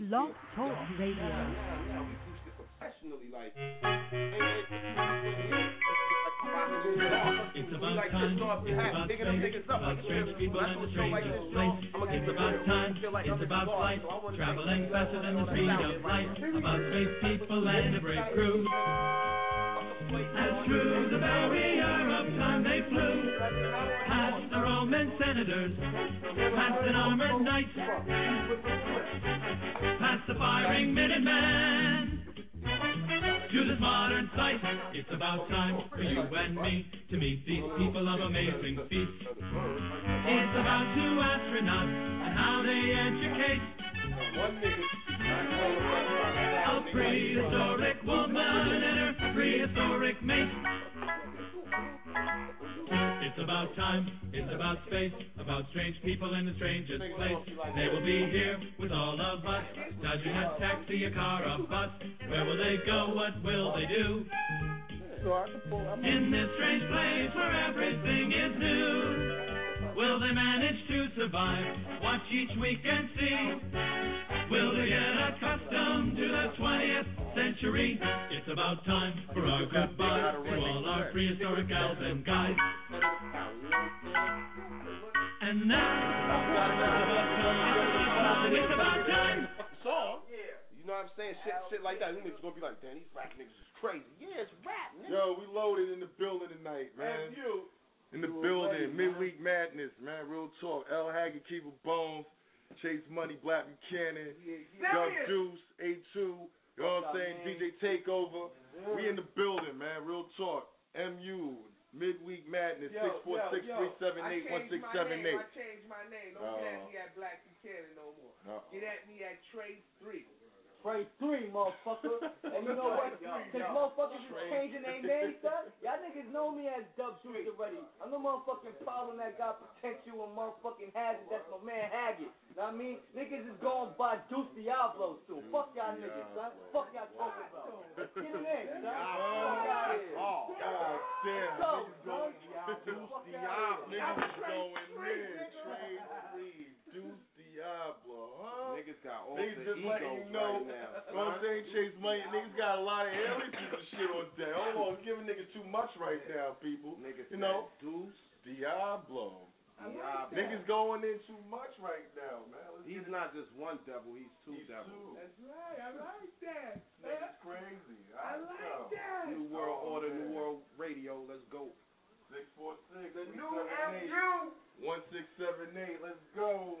Blog Talk Radio. Yeah, we do shit professionally, like. It's about like time. pissed off It's about picking them space. niggas. About strange people and what the strange this, place. It's about time. It's about flight. so I wanna Traveling faster than the speed of light. About space people and a brave crew. As through the barrier of time they flew. Past the Roman senators. Past an armored knight. The firing Minutemen. To this modern sight, it's about time for you and me to meet these people of amazing feats. It's about two astronauts and how they educate a prehistoric woman and her prehistoric mate. It's about time, it's about space, about strange people in the strangest place. They will be here with all of us, dodging a taxi, a car, a bus. Where will they go? What will they do? In this strange place where everything is new, will they manage to survive? Watch each week and see. Will they get accustomed to the 20th century? It's about time for our goodbye to all our prehistoric gals and guys. And now, it's about time. Song. You know what I'm saying? Shit, shit like that. You niggas gonna be like, damn, these rap niggas is crazy. Yeah, it's rap, nigga. Yo, we loaded in the building tonight, man. And you. In the building, already, midweek madness, man. Real talk. L Haggood, Keeper Bones, Chase Money, Black Buchanan, Dub Juice, A2. You know what I'm saying? DJ Takeover. We in the building, man. Real talk. MU, midweek madness, six four six three seven eight one six seven eight. I changed my name. Don't Oh. get at me at Black Buchanan no more. Uh-oh. Get at me at Trey 3. Trade three, motherfucker. and you know what? Since motherfuckers is changing their names, son, y'all niggas know me as Dub Juice already. I'm the motherfucking problem that got potential and motherfucking Haggood. That's my man Haggood. Know what I mean? Niggas is going by Deuce Diablo soon. Fuck y'all niggas, son. Fuck y'all talking about. Let's get it in, son. Fuck out here. Oh, God damn. Going, Deuce Diablo. Niggas going in. Trade free. Deuce Diablo, huh? Niggas got all Niggas the just egos you know. right now. You know what I'm saying? Chase money. Niggas got a lot of aliases and shit on deck. Hold on, giving niggas too much right now, people. Niggas You know, Deuce. Diablo. Diablo. Niggas going in too much right now, man. Let's He's get it. not just one devil, he's two He's devils. two. That's right, I like that. Niggas crazy. I like that. New World Oh, Order, man. New World Radio, let's go. Six four six. New 678. MU. One six seven eight. Let's go.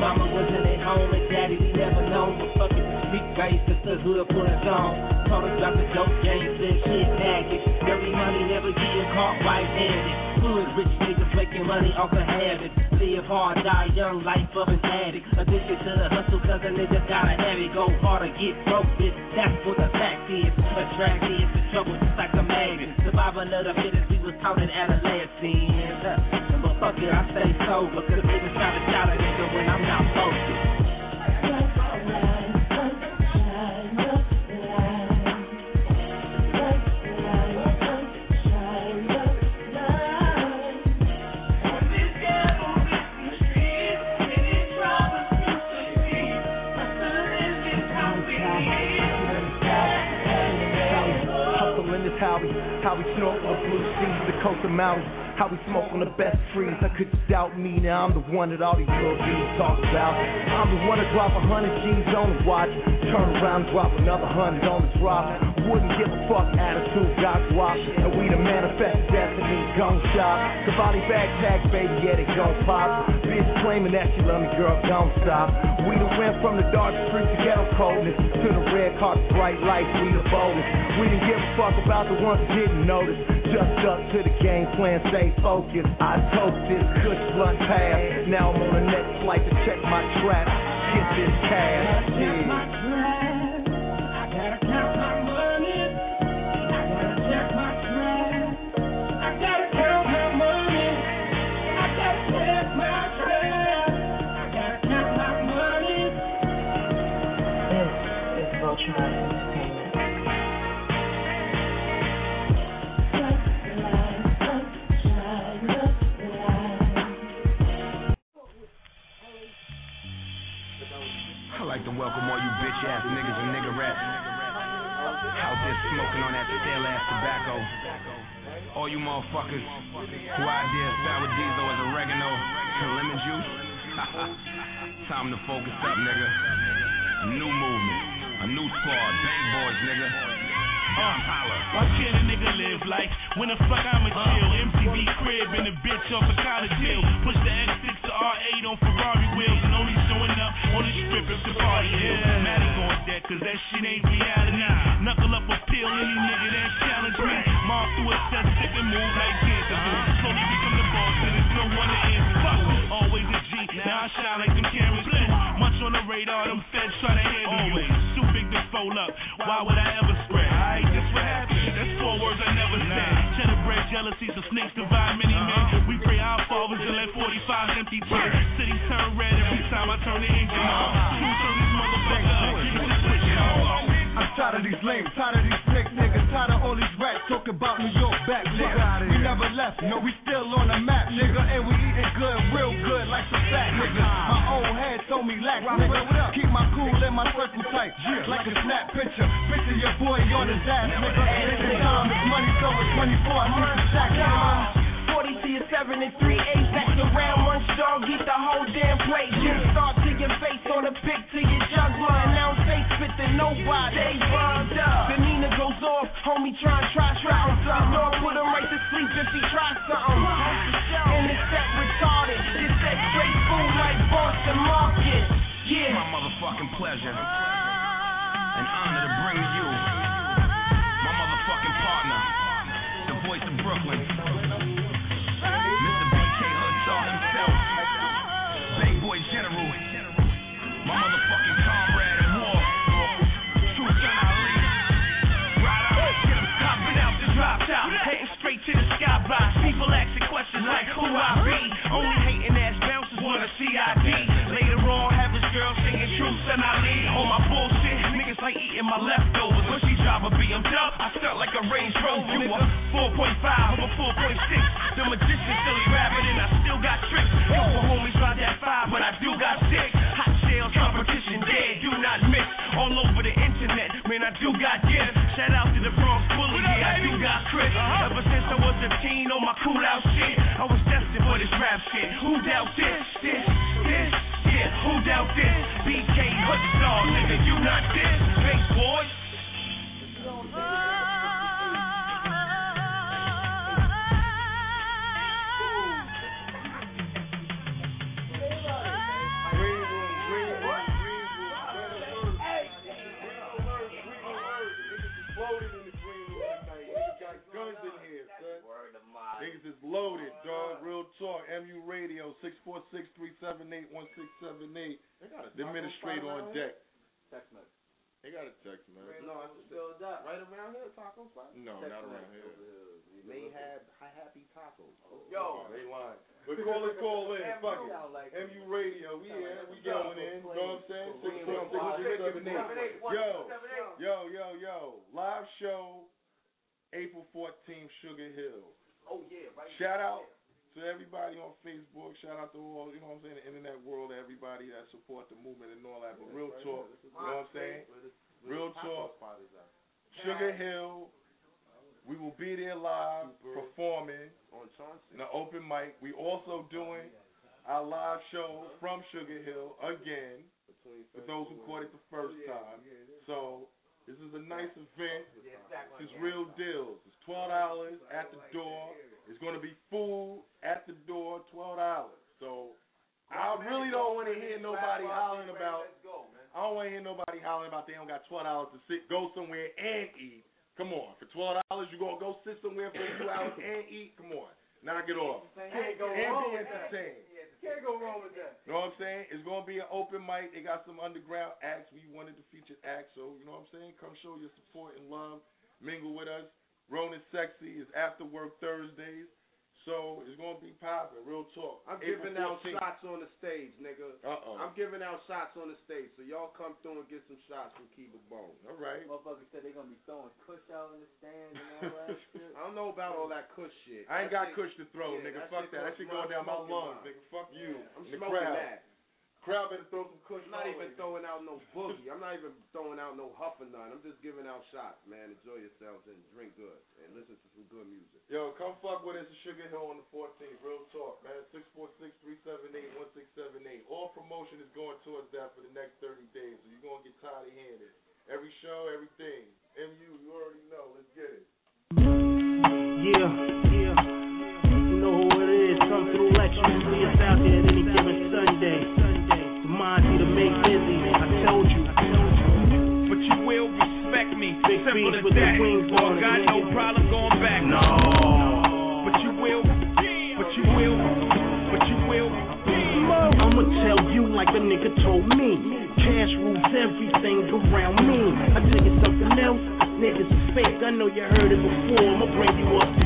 Mama wasn't at home and daddy we never known. But fuck it, the street race, sister hood put us on. Told us about the dope game, said shit package. Dirty money never getting caught right handed. Hood rich niggas making money off of habits. Live hard, die young, life of an addict. Addicted to the hustle, cause a nigga gotta have it. Go hard or get broke, bitch. That's what the fact is. Attracted to trouble just like a magnet. Survival of the fittest, we was taught in adolescence. But fuck it, I stay sober. Cause niggas try to shout a nigga when I'm not focused. The mountains. How we smoke on the best trees. I could you doubt me now. I'm the one that all these little dudes talk about. I'm the one to drop a hundred G's on the watch. Turn around, drop another hundred on the drop. Wouldn't give a fuck attitude, got guap. And we the manifest destiny, gun shop. Cavalli bag tags, baby, yeah, they gon' pop. Bitch claiming that she love me, girl, don't stop. We the went from the dark streets to ghetto coldness to the red carpet, bright lights, we the boldest. We didn't give a fuck about the ones that didn't notice. Just up to the game plan, stay focused. I toast this good blunt path. Now I'm on the next flight to check my trap. Get this cash. Yeah. Ass niggas and niggerettes out there smoking on that stale ass tobacco. All you motherfuckers who there sour diesel as oregano and lemon juice. Time to focus up, nigga. A new movement, a new squad, bang boys, nigga. Uh. Why can't a nigga live like when the fuck I'ma chill? MTV crib and a bitch off a college deal. Push the X6 to R8 on Ferrari wheels and only showing up on the strip if the party is. Matic on deck, cause that shit ain't reality. Knuckle up appeal any nigga that challenge me. Mob through a set, sip and move like cancer do. Slowly become the boss and there's no one to answer to. Always a G, now I shine like them cameras too. Much on the radar, them feds try to handle you. Too big to fold up, why would I ever spread? I ain't just what happened. That's four words I never said. Cheddar bread jealousy, so snakes divide many men. Uh-huh. We pray our fathers and let 45 empty tears. City turn red every time I turn the engine on. Who turn this motherfucker up? Give me switch on. I'm tired of these lames, tired of these tired of all these talking about New York back, nigga. We never left, no, we still on the map, nigga. And we eating good, real good, like some fat nigga. My old head told me lack, nigga. Keep my cool and my circle tight, like a snap picture. Picture your boy on his ass, nigga. Taking time, it's money, so it's 24. I'm in shack, 40 to your 7 and 3 8 Back around one strong, get the whole damn plate. Jim start to your face on a pick to your jugular. And now face fit to nobody. They bugged up off, homie try and try something. The I put him right to sleep if he try something. And it's that retarded, it's that straight food like Boston Market. Yeah. My motherfucking pleasure. An honor to bring you. My motherfucking partner. The voice of Brooklyn. Eating my leftovers. When she drive a BMW, I felt like a Range Rover. You a 4.5, I'm a 4.6. The magician silly rabbit, and I still got tricks. Couple homies ride that five, but I do got six. Hot shells, competition dead, do not miss. All over the internet, man, I do got gifts. Shout out to the Bronx Bully, yeah, I do got Chris. Ever since I was a teen on my cool out shit, I was destined for this rap shit. Who doubt this? This, this, yeah, this? BK Hood Star, nigga, you not this. Big boy. Loaded, dog. Real talk. MU Radio, 646-378-1678. The administrator on deck. Text message. They got a text, man. No, it's still that. Right around here, taco spot? No, not around here. Mayhab Happy Tacos. Yo, they lying. But call it, call in. Fuck it. MU Radio, we here. We going in. You know what I'm saying? Six four six three seven eight. Yo, yo, yo, yo. Live show, April 14th, Sugar Hill. Oh yeah, right. Shout out to everybody on Facebook. Shout out to all, you know what I'm saying, the internet world, everybody that support the movement and all that. But real talk, you know what I'm saying? Real talk. Sugar Hill. We will be there live performing on in the open mic. We also doing our live show from Sugar Hill again for those who caught it the first time. So this is a nice event. It's real deals. It's twelve dollars at the door. It's gonna be food at the door, twelve dollars. So I really don't want to hear nobody hollering about. I don't want to hear nobody hollering about they don't got twelve dollars to sit, go somewhere and eat. Come on, for twelve dollars you gonna go sit somewhere for a few hours and eat? Come on, knock it off. Can't go and be entertained. Can't go wrong with that. You know what I'm saying? It's gonna be an open mic. They got some underground acts. We wanted to feature acts, so you know what I'm saying? Come show your support and love. Mingle with us. Ronan Sexy is after work Thursdays. So it's gonna be popping. Real talk. I'm April giving out shots on the stage, nigga. Uh-oh. I'm giving out shots on the stage, so y'all come through and get some shots from Kiva Bone. All right. Motherfuckers said they're gonna be throwing kush out in the stand and all that shit. I don't know about all that kush shit. I ain't got That shit- kush to throw, yeah, nigga. that Fuck that. That gonna shit going down my lungs, mine. nigga. Fuck you. I'm In the smoking crowd. that. Crowd better throw some kush. I'm not even way. throwing out no boogie. I'm not even throwing out no huff or none. I'm just giving out shots, man. Enjoy yourselves and drink good and listen to some good music. Yo, come fuck with us at Sugar Hill on the 14th. Real talk, man. 646-378-1678. All promotion is going towards that for the next 30 days, so you're going to get tired of hearing it. Every show, everything. MU, you already know. Let's get it. Yeah, yeah. You know who it is. Come through Lex. See us out there any given Sunday. Fake. I know you heard it before. I'ma bring you up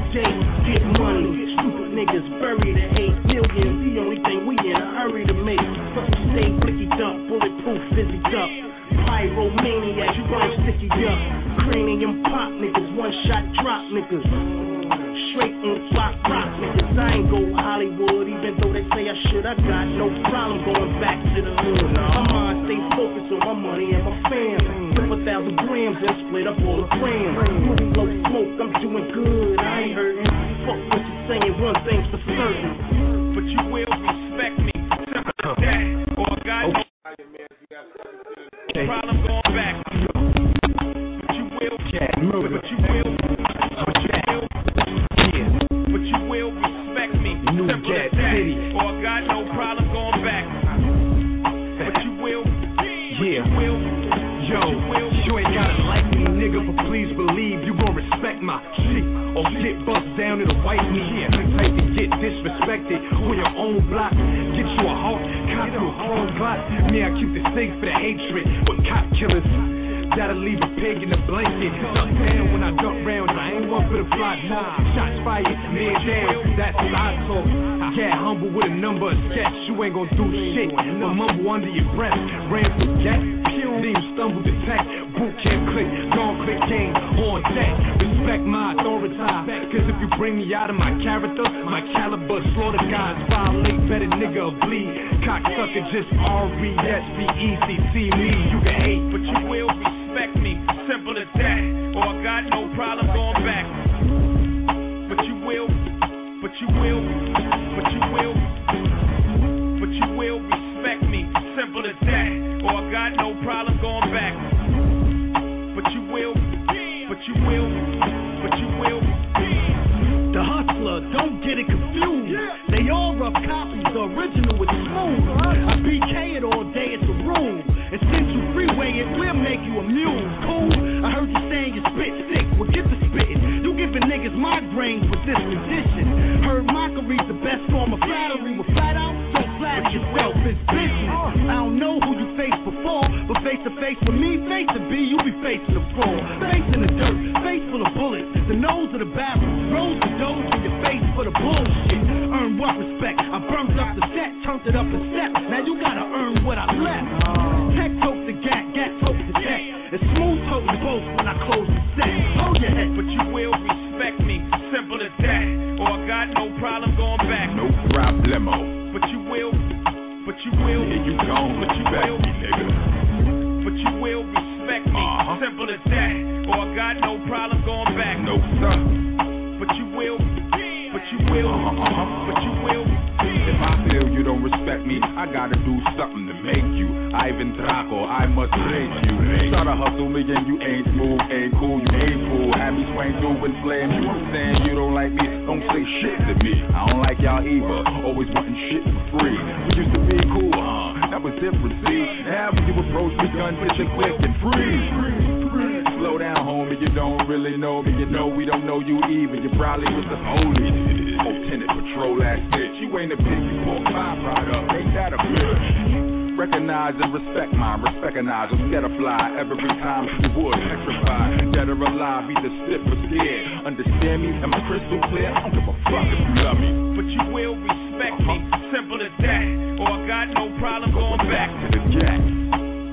see? Now when you approach me, gun vision quick and free. Slow down, homie, you don't really know me. You know we don't know you even. You probably was the police. Lieutenant Patrol ass bitch. You ain't a piggy pork pie product. Ain't that a bitch? Recognize and respect mine, recognize them, get a fly every time you would petrify, dead or alive, either stiff or scared. Understand me? Am I crystal clear? I don't give a fuck if you love me. But you will respect me. Simple as that. Or I got no problem going back. To the jack.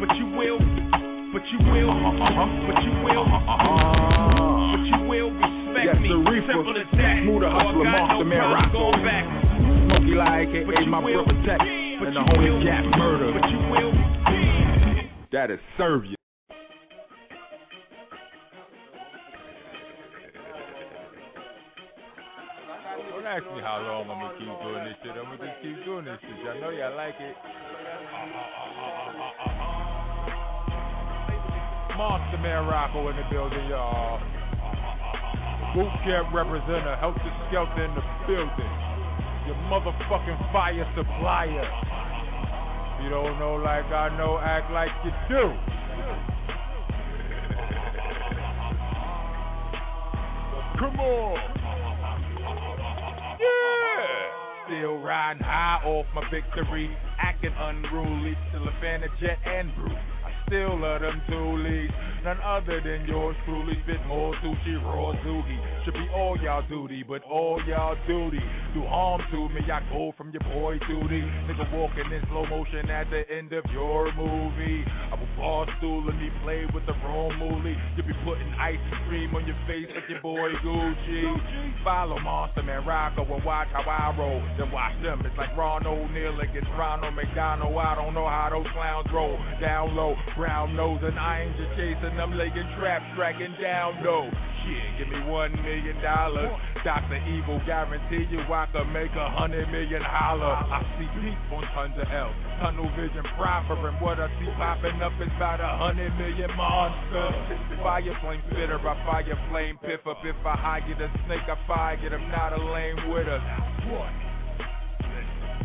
But you will, but you will, Uh-huh. but you will, Uh-huh. but you will respect Yes, me. Simple as that. smoother Or I hustler, got monster no man, problem Rocco. going back. Smokey Lie, aka my will, but and the homie Jack Murder. But you will. That is serve you. Ask me how long I'm gonna keep doing this shit. I'm gonna just keep doing this shit. I know y'all like it. Monster Man Rocco in the building, y'all. Boot camp representative, helter skelter in the building. Your motherfucking fire supplier. You don't know like I know, act like you do. Come on. Yeah. Still riding high off my victory, acting unruly, still a fan of Jet and Brew. Still love them toolies, none other than yours truly. Spit more sushi, raw zoogie. Should be all y'all duty, but all y'all duty do harm to me. I go from your boy duty, nigga walking in slow motion at the end of your movie. I will bar stool and he play with the wrong moolie. You be putting ice cream on your face like your boy Gucci. Follow Monster Man Rocco and watch how I roll. Then watch them. It's like Ron O'Neal against Ronald McDonald. I don't know how those clowns roll. Down low, brown nose, and I ain't just chasing them, laying traps, tracking down though. Shit, give me one million dollars. Dr. Evil guarantee you I can make a hundred million holler. I see deep on tons of L. Tunnel vision proper, and What I see popping up is about a hundred million monsters. Fire flame spitter, I fire flame piffer. If I hire a snake, I fire it. I'm not a lame with her. What?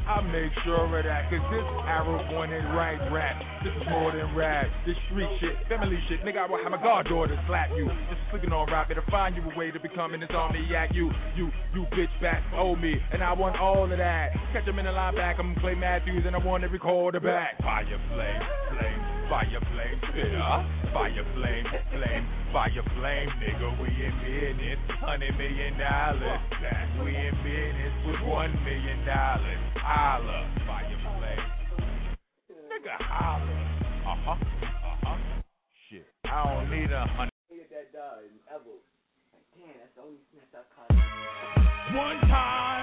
I make sure of that, cause this arrow pointed right rap. This is more than rap. This street shit, family shit. Nigga, I will have my goddaughter slap you. Just sleeping on rap, better find you a way to becoming this army yak. You, you, you bitch back owe me, and I want all of that. Catch him in the line back, I'm Clay Matthews, and I want every quarterback. Fire flame, flame, Fire flame, yeah. Fire flame, flame, fire flame, nigga. We in business, hundred million dollars. We in business with one million dollars. Holla, fire flame, nigga. Holla. Uh huh. Uh huh. Shit. I don't need a hundred. That. Damn, that's the only snap I. One time.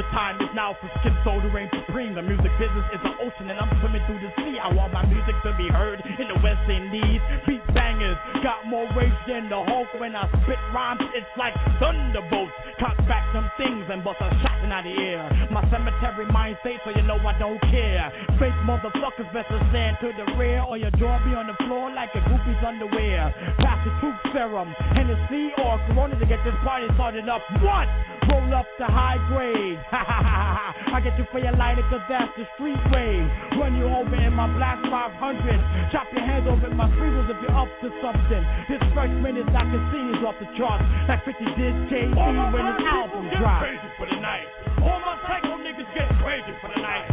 The time is now for skip soul to reign supreme. The music business is an ocean and I'm swimming through the sea. I want my music to be heard in the West Indies. Beat bangers got more rage than the Hulk when I spit rhymes. It's like thunderbolts. Cock back them things and bust a shot in out the air. My cemetery mind state so you know I don't care. Fake motherfuckers best to stand to the rear or your jaw be on the floor like a groupie's underwear. Pass the truth serum, Hennessy or Corona to get this party started up. What? Roll up the high grade. Ha ha ha ha. I get you for your lighter cause that's the street way. Run you over in my black 500. Chop your hands over in my freezers if you're up to something. This first minute I can see is off the charts. Like 50 did KD when his album get dropped. crazy for the night. All my psycho niggas get crazy for the night.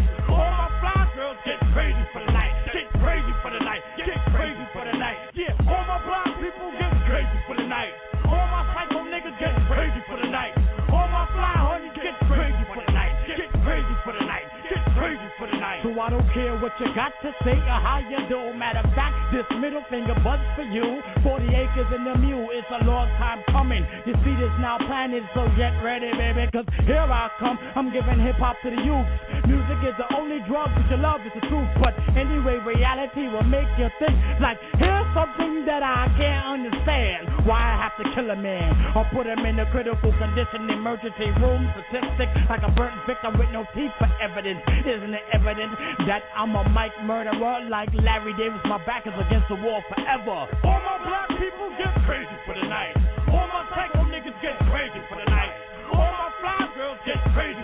I don't care what you got to say or how you do. Matter of fact, this middle finger buzz for you. 40 acres and a mule, it's a long time coming. You see this now planted, so get ready, baby. Cause here I come, I'm giving hip hop to the youth. Music is the only drug that you love, it's the truth. But anyway, reality will make you think like, here's something that I can't understand. Why I have to kill a man or put him in a critical condition, emergency room statistic, like a burnt victim with no teeth for evidence. Isn't it evident that I'm a mic murderer like Larry Davis? My back is against the wall forever. All my black people get crazy for the night. All my psycho niggas get crazy for the night. All my fly girls get crazy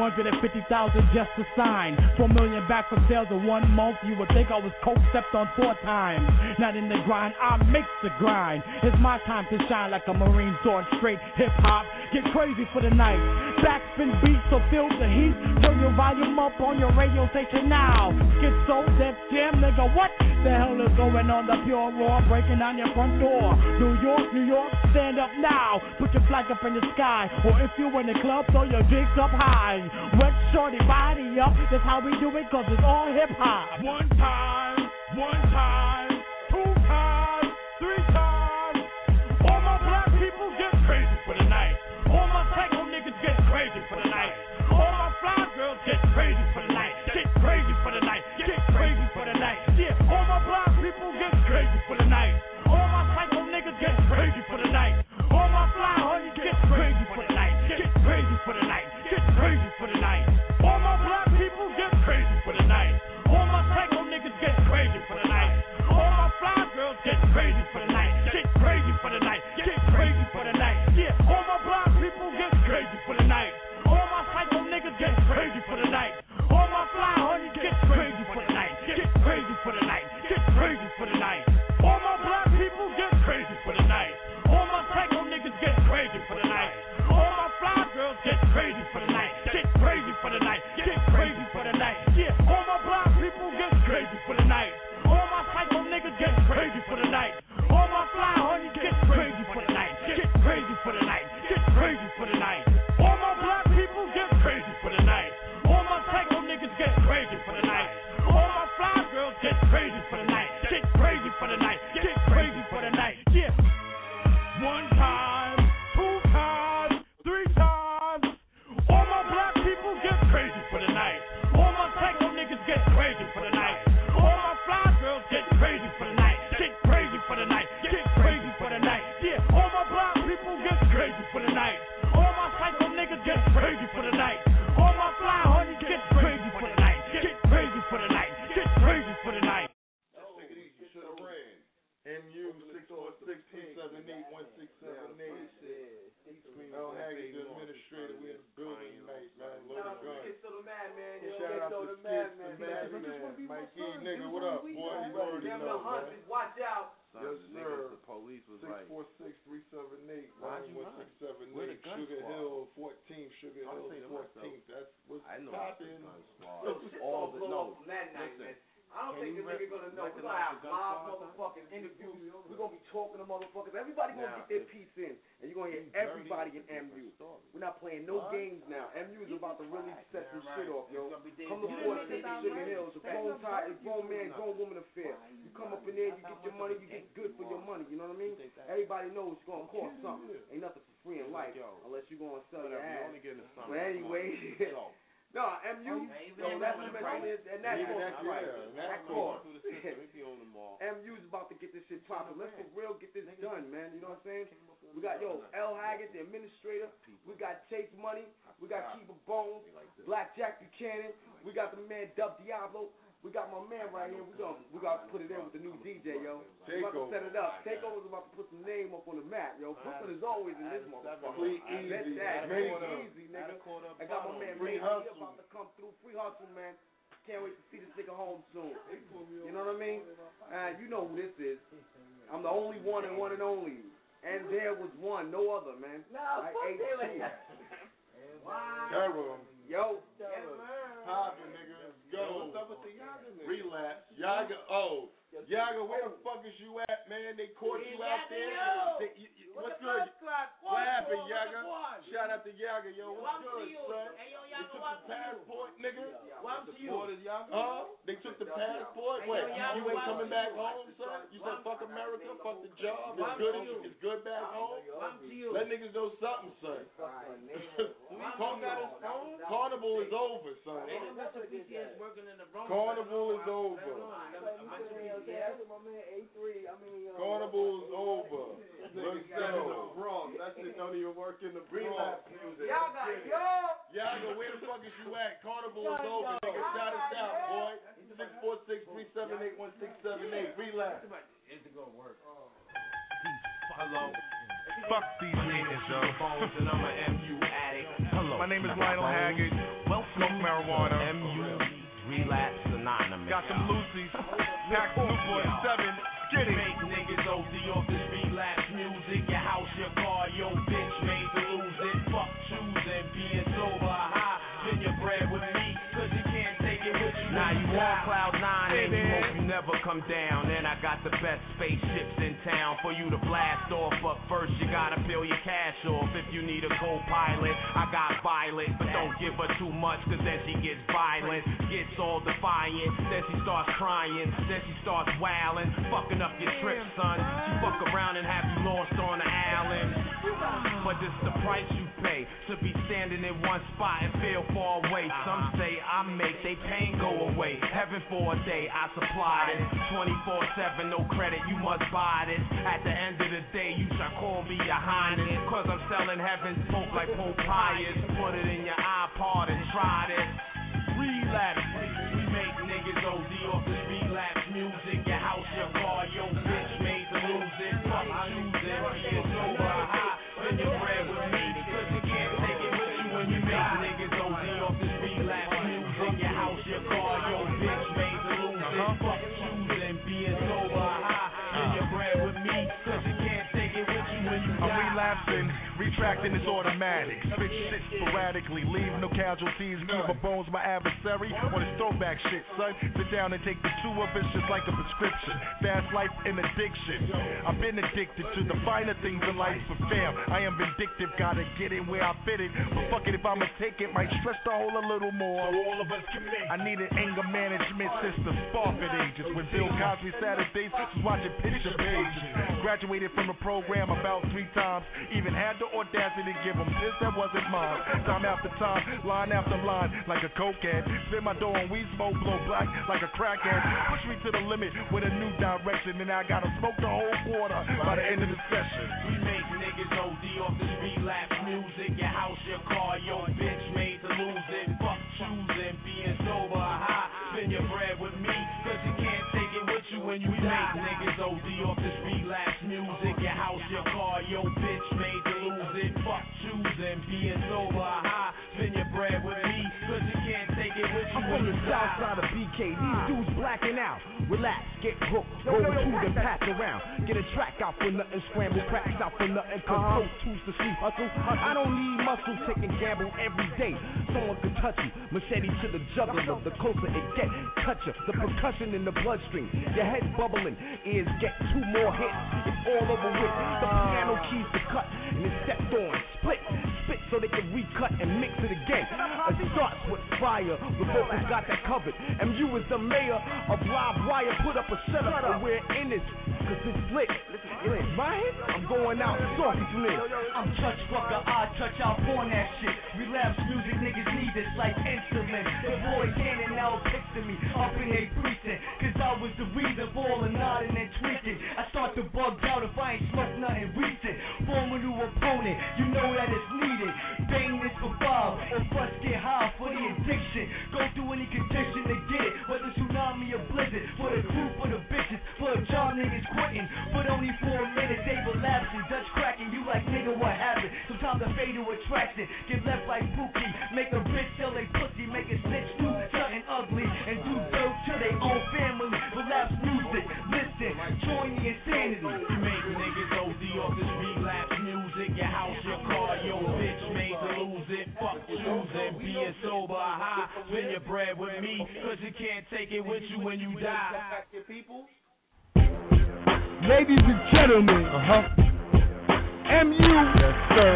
250,000 just to sign. Four million back from sales in one month. You would think I was coke stepped on four times. Not in the grind, I make the grind. It's my time to shine like a marine sword. Straight hip hop. Get crazy for the night. Backspin beats, so feel the heat. Turn your volume up on your radio station now. Get so deaf jam, nigga. What the hell is going on? The pure raw breaking down your front door. New York, New York, stand up now. Put your flag up in the sky. Or if you in the club, throw your dicks up high. Wet shorty body up. That's how we do it, cause it's all hip hop. One time, one time, two times, three times. All my black people get crazy for the night. All my psycho niggas get crazy for the night. All my fly girls get crazy for the night. Back home, son? You said fuck America, fuck the job. It's good. It's good back home. Let niggas know something, son. Carnival, Carnival is over, son. Carnival is over. Carnival is over. Let's go. Bronx. That shit don't even work in the Relapse Bronx. music. Yaga, yo. Yaga, where the fuck is you at? Carnival is over, nigga. Shout us out, boy. Six four six three seven eight one six seven eight. Relapse. Oh. Hello. Fuck these niggas, yo. and I'm an MU addict. Hello. My name is Lionel Haggood. Well, smoke marijuana. MU Relapse Anonymous. Got some Lucy's. Pack Blue 47. Get it. Make niggas OD off come down. And I got the best spaceships in town for you to blast off. But first you gotta pay your cash off. If you need a co-pilot, I got Violet. But don't give her too much, cause then she gets violent. Gets all defiant, then she starts crying. Then she starts wailing, fucking up your trip, son. She fuck around and have you lost on the island. But this the price to be standing in one spot and feel far away. Some uh-huh. say I make they pain go away. Heaven for a day, I supply it. 24-7, no credit, you must buy this. At the end of the day, you shall call me your highness. Cause I'm selling heaven's smoke like Pope Pius. Put it in your iPod and try this. Relapse. We make niggas OD off this relapse music. Retracting is automatic. Spit shit sporadically, leave no casualties. Keep my bones my adversary on this throwback shit, son. Sit down and take the two of us just like a prescription. Fast life and addiction. I've been addicted to the finer things in life, but fam, I am vindictive. Gotta get in where I fit it. But fuck it, if I'ma take it, might stretch the hole a little more. So all of us. I need an anger management system. Spark at ages. When Bill Cosby Saturdays was watching picture pages. Graduated from the program about three times. Even had the audacity to give them this that wasn't mine. Time after time, line after line, like a cokehead. Spin my dough on weed smoke, blow black like a crackhead. Push me to the limit with a new direction, and I gotta smoke the whole quarter by the end of the session. We make niggas OD off this relapse music. Your house, your car, your bitch made to lose it. Fuck choosing, being sober, high. Spend your bread with me, cause you can't take it with you when you die. Niggas OD off this relapse music. Your house, your choosing, being sober, high. Spend your bread with me, cause you can't take it with you I'm from the south side of BK these dudes blacking out. Relax, get hooked, roll two, then pass around. Get a track out for nothing, scramble cracks out for nothing. Cause uh-huh. tools to sleep hustle. I don't need muscle, taking gamble every day. Someone could touch you, machete to the jugular. The closer it get, touch you. The percussion in the bloodstream, your head bubbling, ears get two more hits. It's all over with. The piano keys to cut, and it's stepped on, split, so they can recut and mix it again. It starts with fire, the vocals got that covered. MU is the mayor of Live Wire, put up a setup, and we're in this, cause it's lit. Lit, right? I'm going out talking to. I'm touch fucker, I touch out on that shit. Relapse music, niggas need this like insulin. The boy Cannon now pics to me up in they precinct. Cause I was the reason for all the nodding and I start to bug out if I ain't smoked nothing recent. Form a new opponent, you know that it's needed. Bang this for Bob, or bust get high for the addiction. Go through any condition to get it, whether tsunami or blizzard. For the crew, for the bitches, for the job niggas quitting. But only for a minute, they relapsing. Dutch cracking, you like nigga, what happened? Sometimes the fatal attraction get left like Pookie. Make a bitch till they Fuck choosing, being sober or high. Spend your bread with me, cause you can't take it with you when you die. Ladies and gentlemen, uh-huh. MU, yes sir,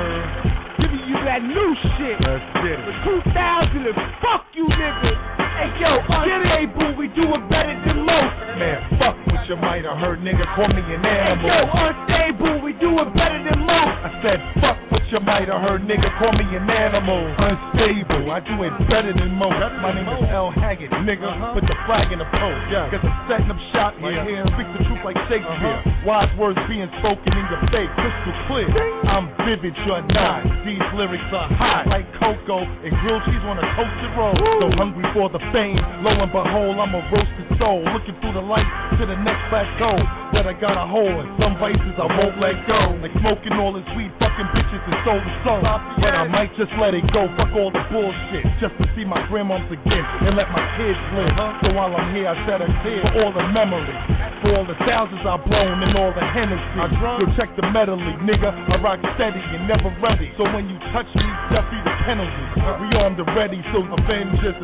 giving you that new shit. Let's get it. For 2000 and fuck you niggas. Hey yo, unstable, we do it better than most. Man, fuck what you might have heard, nigga. Call me an animal. Hey yo, unstable, we do it better than most. I said, fuck what you might have heard, nigga. Call me an animal. Unstable, I do it better than most. My name is L. Haggood, nigga. Put the flag in the post. Yeah. Cause I'm setting up shop right here. Speak the truth like Shakespeare. Wise words being spoken in your face, crystal clear. I'm vivid, you're not. These lyrics are hot like cocoa and grilled cheese on a toasted roll. So hungry for the fame. Lo and behold, I'm a roasted soul. Looking through the light to the next plateau. That I got a hole in. Some vices I won't let go. Like smoking all this weed, fucking bitches and soul to soul. But I might just let it go. Fuck all the bullshit. Just to see my grandmoms again and let my kids live. So while I'm here, I set a clear for all the memories. For all the thousands I've blown and all the Hennessy. Yo, check the medley, nigga. I rock steady and never ready. So when you touch me, just be the penalty. We armed and ready, so fans just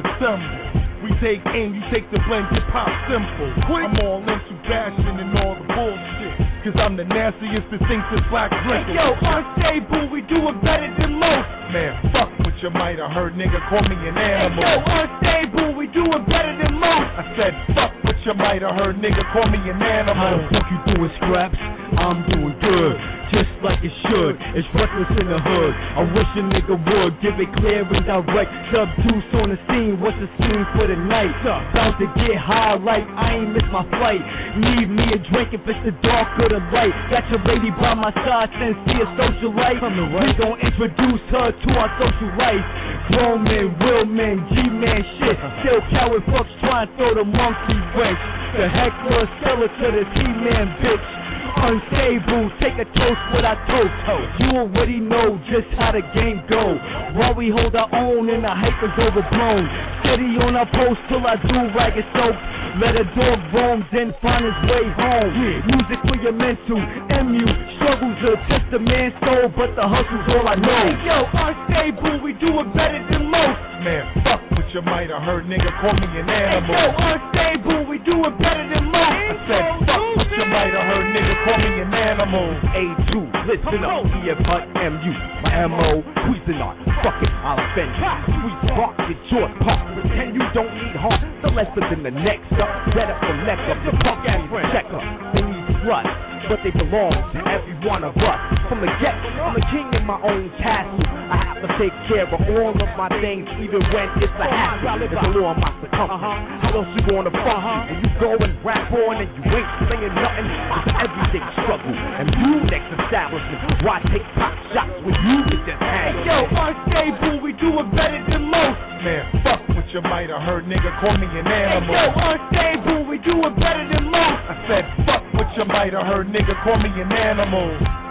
We take aim, you take the blame, hip hop simple. I'm all into bashing and all the bullshit. Cause I'm the nastiest, distinctive black drinker. Hey yo, unstable, we do it better than most. Man, fuck what you might have heard, nigga. Call me an animal. Hey yo, unstable, we do it better than most. I said, fuck what you might have heard, nigga. Call me an animal. How the fuck you doing, scraps? I'm doing good. Just like it should, it's reckless in the hood. I wish a nigga would give it clear and direct. Sub deuce on the scene, what's the scene for the night? About to get high, like I ain't miss my flight. Need me a drink if it's the dark or the light. Got your lady by my side, since she a socialite. We gon' introduce her to our social life. Grown men, real men, G-man shit. Still coward fucks trying to throw the monkey wrench. The heckler, sell it to the T-man bitch unstable. Take a toast with I toast. You already know just how the game go. While we hold our own and the hype is overblown. Steady on our post till I do ragged soap. Let a dog roam, then find his way home. Music for your mental. MU struggles to test a man's soul, but the hustle's all I know. Yo, unstable, we do it better than most. Man, fuck what you might have heard, nigga. Call me an animal. Hey, yo, unstable, we do it better than most. I said, fuck what you might have heard, nigga. Call me an animal. A2, listen up, but MU. My MO, Cuisinart, fuck it, I'll offend you. Sweet rock, get your pop. Pretend you don't need heart, the lesser than the next up. Set up the neck up, the punk ass check up. They need thrust, but they belong to every one of us. From the get, I'm a king in my own castle. I have to take care of all of my things, even when it's a hassle. It's a law of my circumference. Uh-huh. How else you gonna front when uh-huh. you go and rap on and you ain't saying nothing? It's everyday struggle, and you next establishment. Why take pop shots when you could just hang? Hey, yo, unstable, we do it better than most. Man, fuck what you might have heard, nigga. Call me an animal. Hey, yo, unstable, we do it better than most. I said, fuck what you might have heard, nigga. Call me an animal.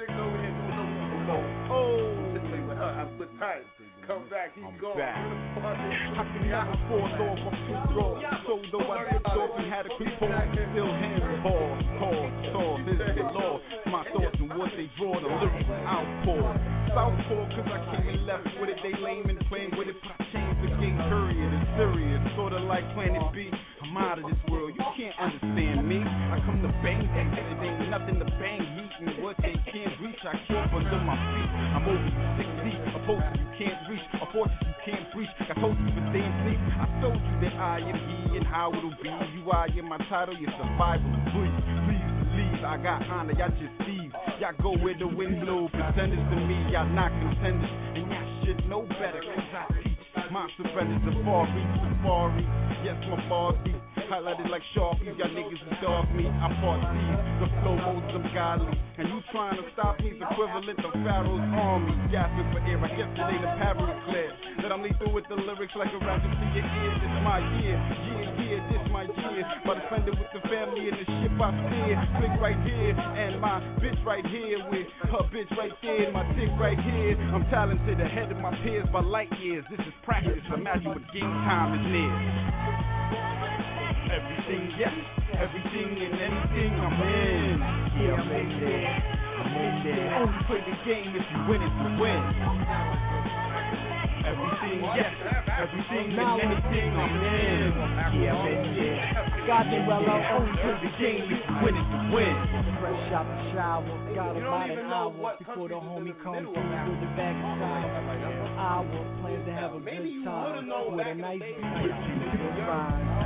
Real over here doing no oh, no. Oh, wait, what up? I'm with tight. Come back, he's I'm gone. back. How can you not fall off? I'm too raw. So though I dipped off and had a quick pause, still handball, call, tall, this is the law. My thoughts and what they draw, the lyrical outpour. Southpaw, cause I came and left with it. They lame and playing with it, but I changed the game, period. It's serious, sorta like Planet B. I'm out of this world, I keep under my feet. I'm over six feet, opposed you can't reach, a fortress you can't breach. Got toasted for staying sleep. I told you that I am he and how it'll be. You I am my title, your survival please, please believe. I got honor, y'all just thieves. Y'all go where the wind blow, pretenders to me, y'all not contenders. And y'all should know better, cause I teach. My surrenders a far reach, safari. Yes, my bars be highlighted like Sharpies. Y'all niggas is dog me. I'm part C, the flow modes godly. And you trying to stop me's equivalent to Pharaoh's army. Gasping for air, I guess it ain't apparent clear. That I'm lethal with the lyrics like a rapper to your ears. It's my year, year, year, this my year. But offended with the family and the ship I steer. Click right here, and my bitch right here with her bitch right there, my dick right here. I'm talented ahead of my peers by light years. This is practice. Imagine what game time is near. Everything, yes, everything and anything I'm in. Yeah, I'm in there. I'm in there. Only play the game if you win it to win. Everything, yes, everything and anything I'm in. Yeah, I'm in there. Got me well up only play the game if you win it to win. Fresh out the shower, got about an hour before the homie come through with the bag of sour. Hour plans to have a good time with a nice good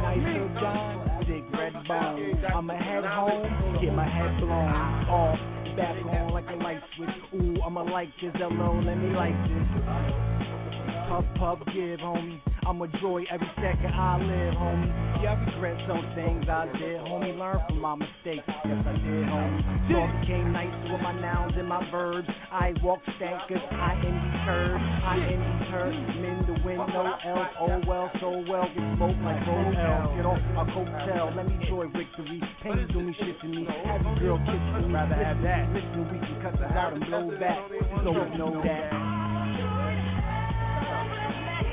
nice little John, big red bone. I'ma head home, get my head blown off, back on like a light switch. Ooh, I'ma like this, hello, let me like this. Puff, puff, give, homie. I'm a joy every second I live, homie. Yeah, I regret some things I did, homie. Learn from my mistakes. Yes, I did, homie. Talk became nice with my nouns and my verbs. I walk stankers, I these curves. I these hurts. Men the wind, no else. Oh well, so well. Get smoked like roll L. Get off my coattail. Let me joy victory. Pain do me shit to me. Every girl kiss me. Rather have that. Listen, we can cut this out and blow back. So we know that.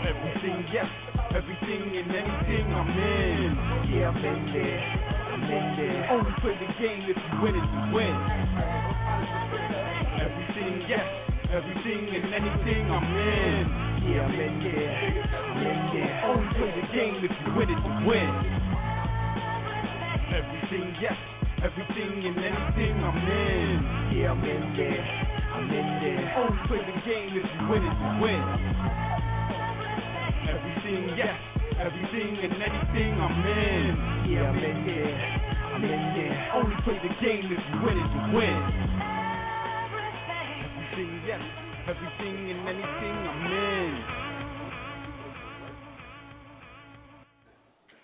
Everything, yes, everything and anything I'm in. Yeah, I'm in there. I'm in there. Only play the game if you win it to win. Everything, yes, everything and anything I'm in. Yeah, I'm in there. I'm in there. Only play the game if you win it to win. Everything, yes, everything and anything I'm in. Yeah, I'm in there. I'm in there. Only play the game if you win it to win. Everything, yes, everything and anything I'm in. Yeah, I'm in there. I'm in there. Only play the game if you win it to win. Everything, yes, everything and anything I'm in.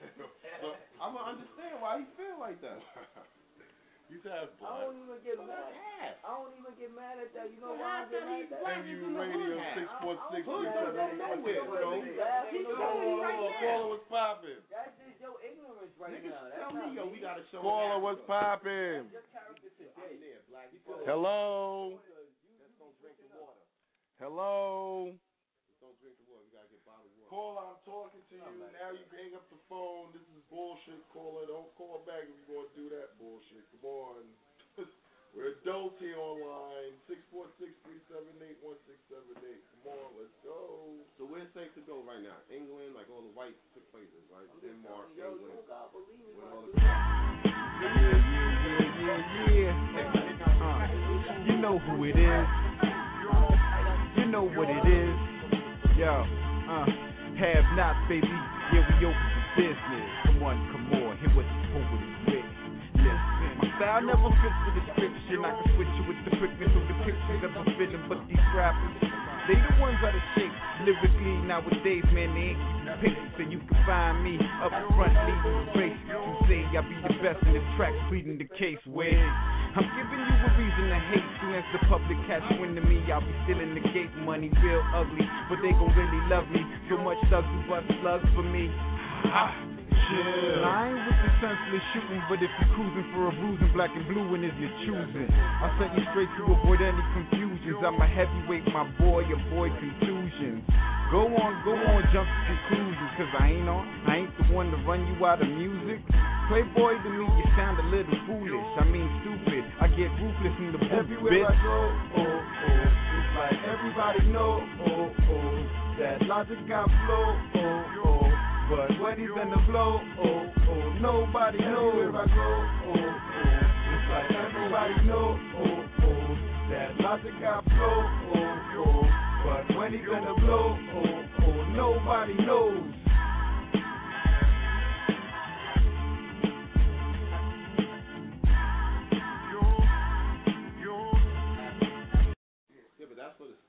I'm gonna understand why he feel like that. He's half I don't even get mad. I don't even get mad at that. You know why I get mad at that? MU Radio six four six Hood three don't go eight one six nowhere. zero. He's telling me right now. Caller was popping. That's just your ignorance right Niggas now. That's tell not me, yo, we gotta show Caller was popping. Hello. Hello. Don't drink the water. You gotta get bottled water. Caller, I'm talking to you. Now you hang up the phone. This is bullshit. Caller, don't call back if you're Nowadays, man, they ain't patience, so you can find me up front, leading the race. You say I be the best in the tracks, pleading the case where I'm giving you a reason to hate. Soon as the public catch wind to me, I'll be stealing the gate money, real ugly, but they gon' really love me. So much thugs and bust slugs for me. Ah. Yeah. I ain't with the senseless shooting, but if you're cruising for a bruising, black and blue, when is your choosing, I'll set you straight to avoid any confusion conclusions. I'm a heavyweight, my boy, avoid confusions. Go on, go on, jump to conclusions, cause I ain't on, I ain't the one to run you out of music. Playboy to me, you sound a little foolish, I mean stupid. I get ruthless in the booth, Everywhere bitch. I go, oh, oh, it's like everybody know, oh, oh, that logic got flow, oh, oh. But when he's in the flow, oh, oh, nobody knows. Everywhere I go, oh, oh, it's like everybody know, oh, oh. That logic I flow, oh, oh. But when he gonna blow, oh, oh, nobody knows. Yeah, but that's what it's.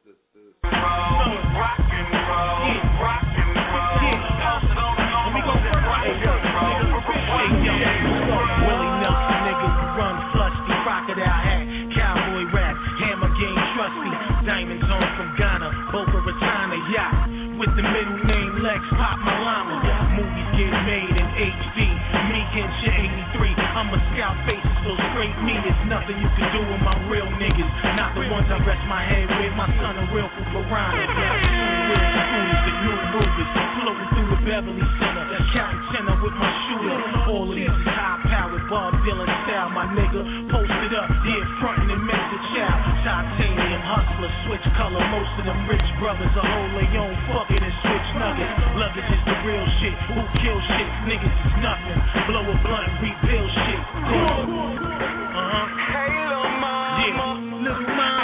Rock and roll, rock and roll, yeah. it on rock and roll. hit your 83. I'm a scout face, so straight me. it's nothing you can do with my real niggas. Not the ones I rest my head with. My son a real from Piranha. New movers. Floating through the Beverly Center. Counting tenor with my shooter. All of these high powered Bob Dylan style, my nigga. Posted up, dead front a child. Titanium hustler, switch color. Most of them rich brothers are whole they own fucking and switch nuggets. Luggage is the real shit. Who kill shit? Niggas is nothing. Blow a blunt, refill shit. Uh huh. Hey, little mama. Yeah. Little mama.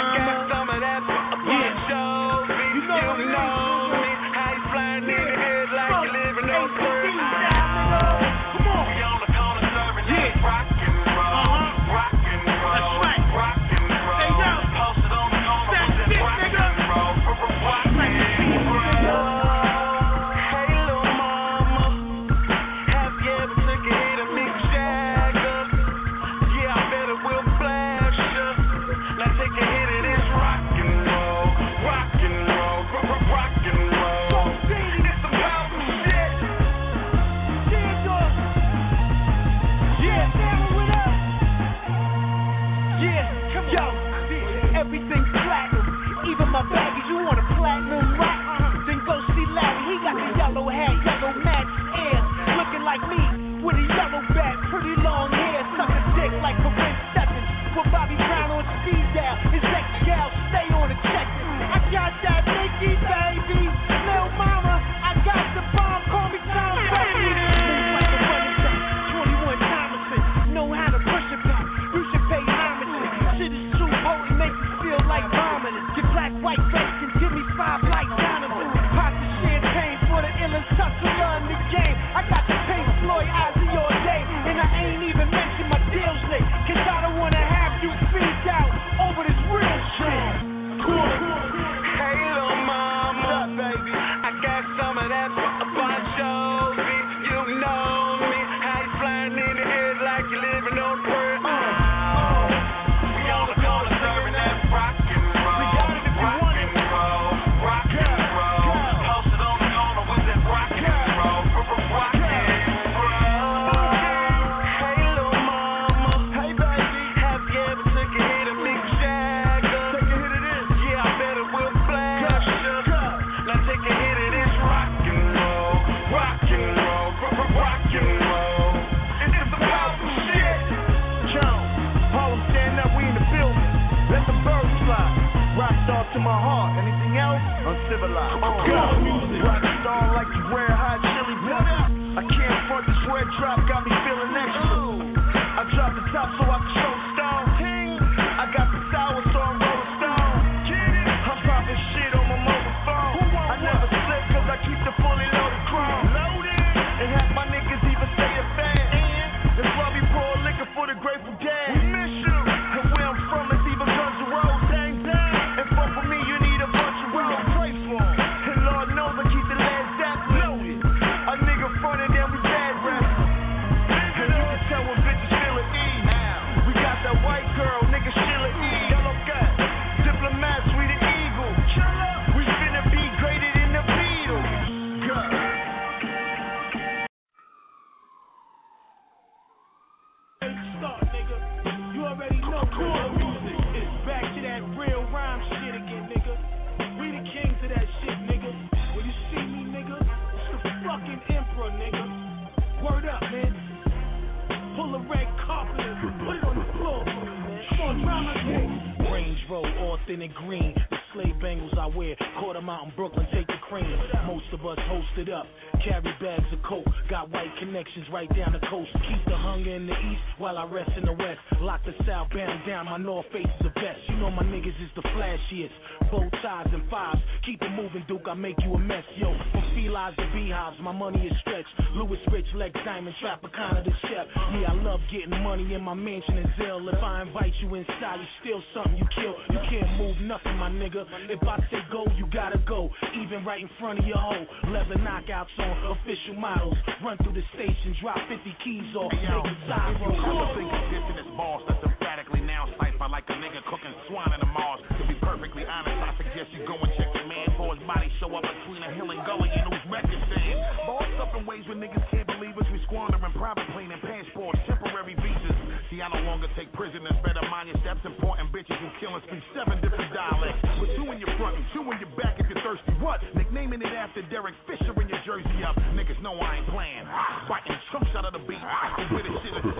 Beat. But with this shit,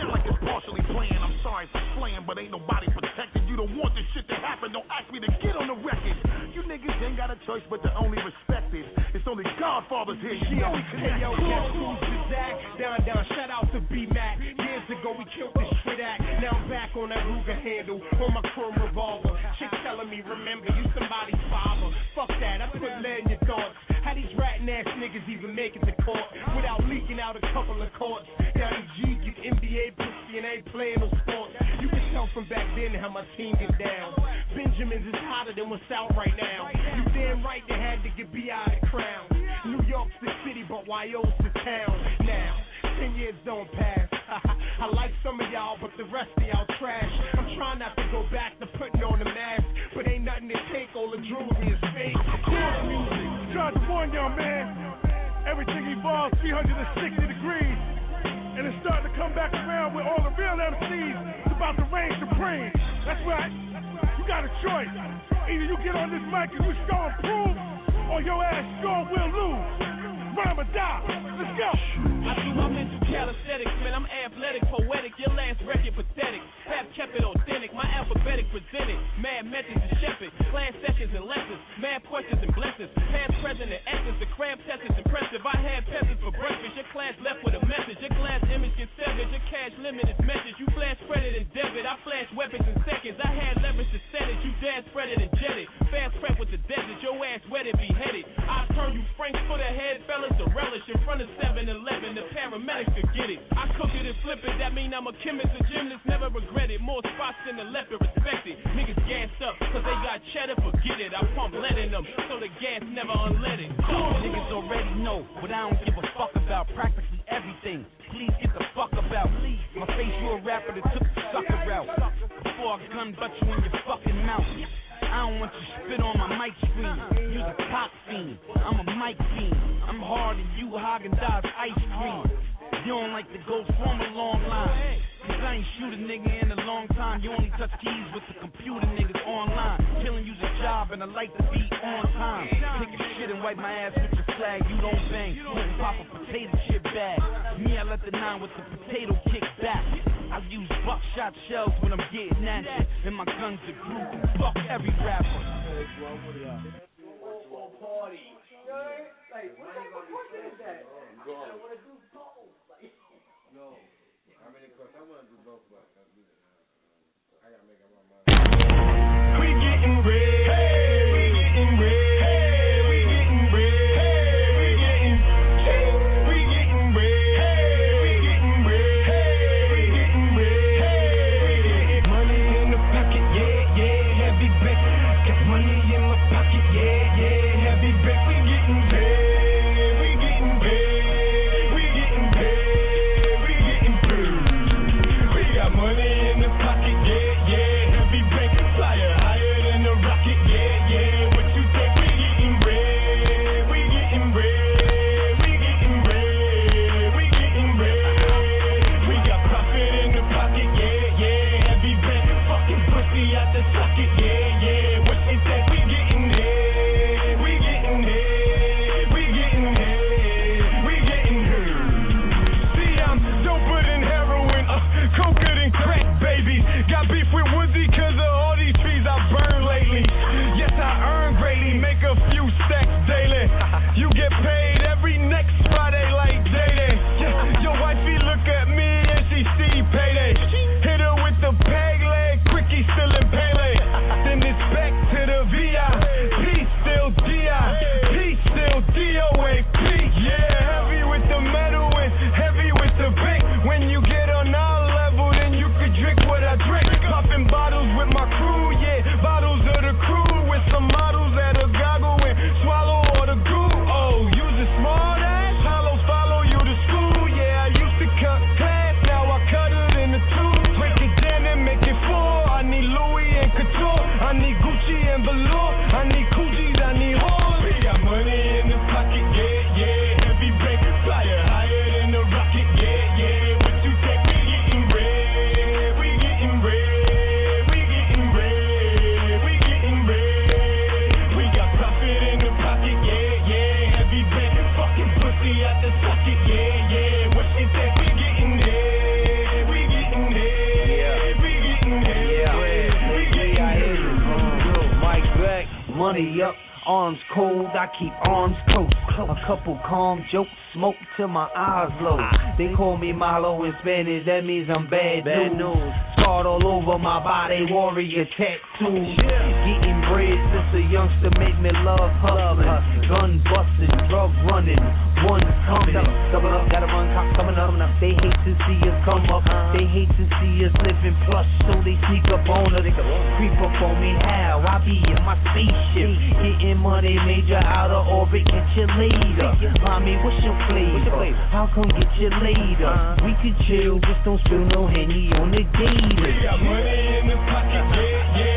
40 up, arms cold, I keep arms close. A couple calm jokes, smoke till my eyes low. They call me Milo in Spanish, that means I'm bad, bad news. Scarred all over my body, warrior tattoo. Yeah. Getting bread since a youngster made me love hustling. Gun busting, drug running, one coming. Double up, gotta run, cops coming up. They hate to see us come up, they hate to see us living plush, so they sneak up on us. Creep up on me, how? I be in my spaceship, getting money, major out of orbit, catch you later. Mommy, what's your flavor? How come get you later? We could chill, just don't spill no henny on the gator. We got money in the pocket, yeah, yeah.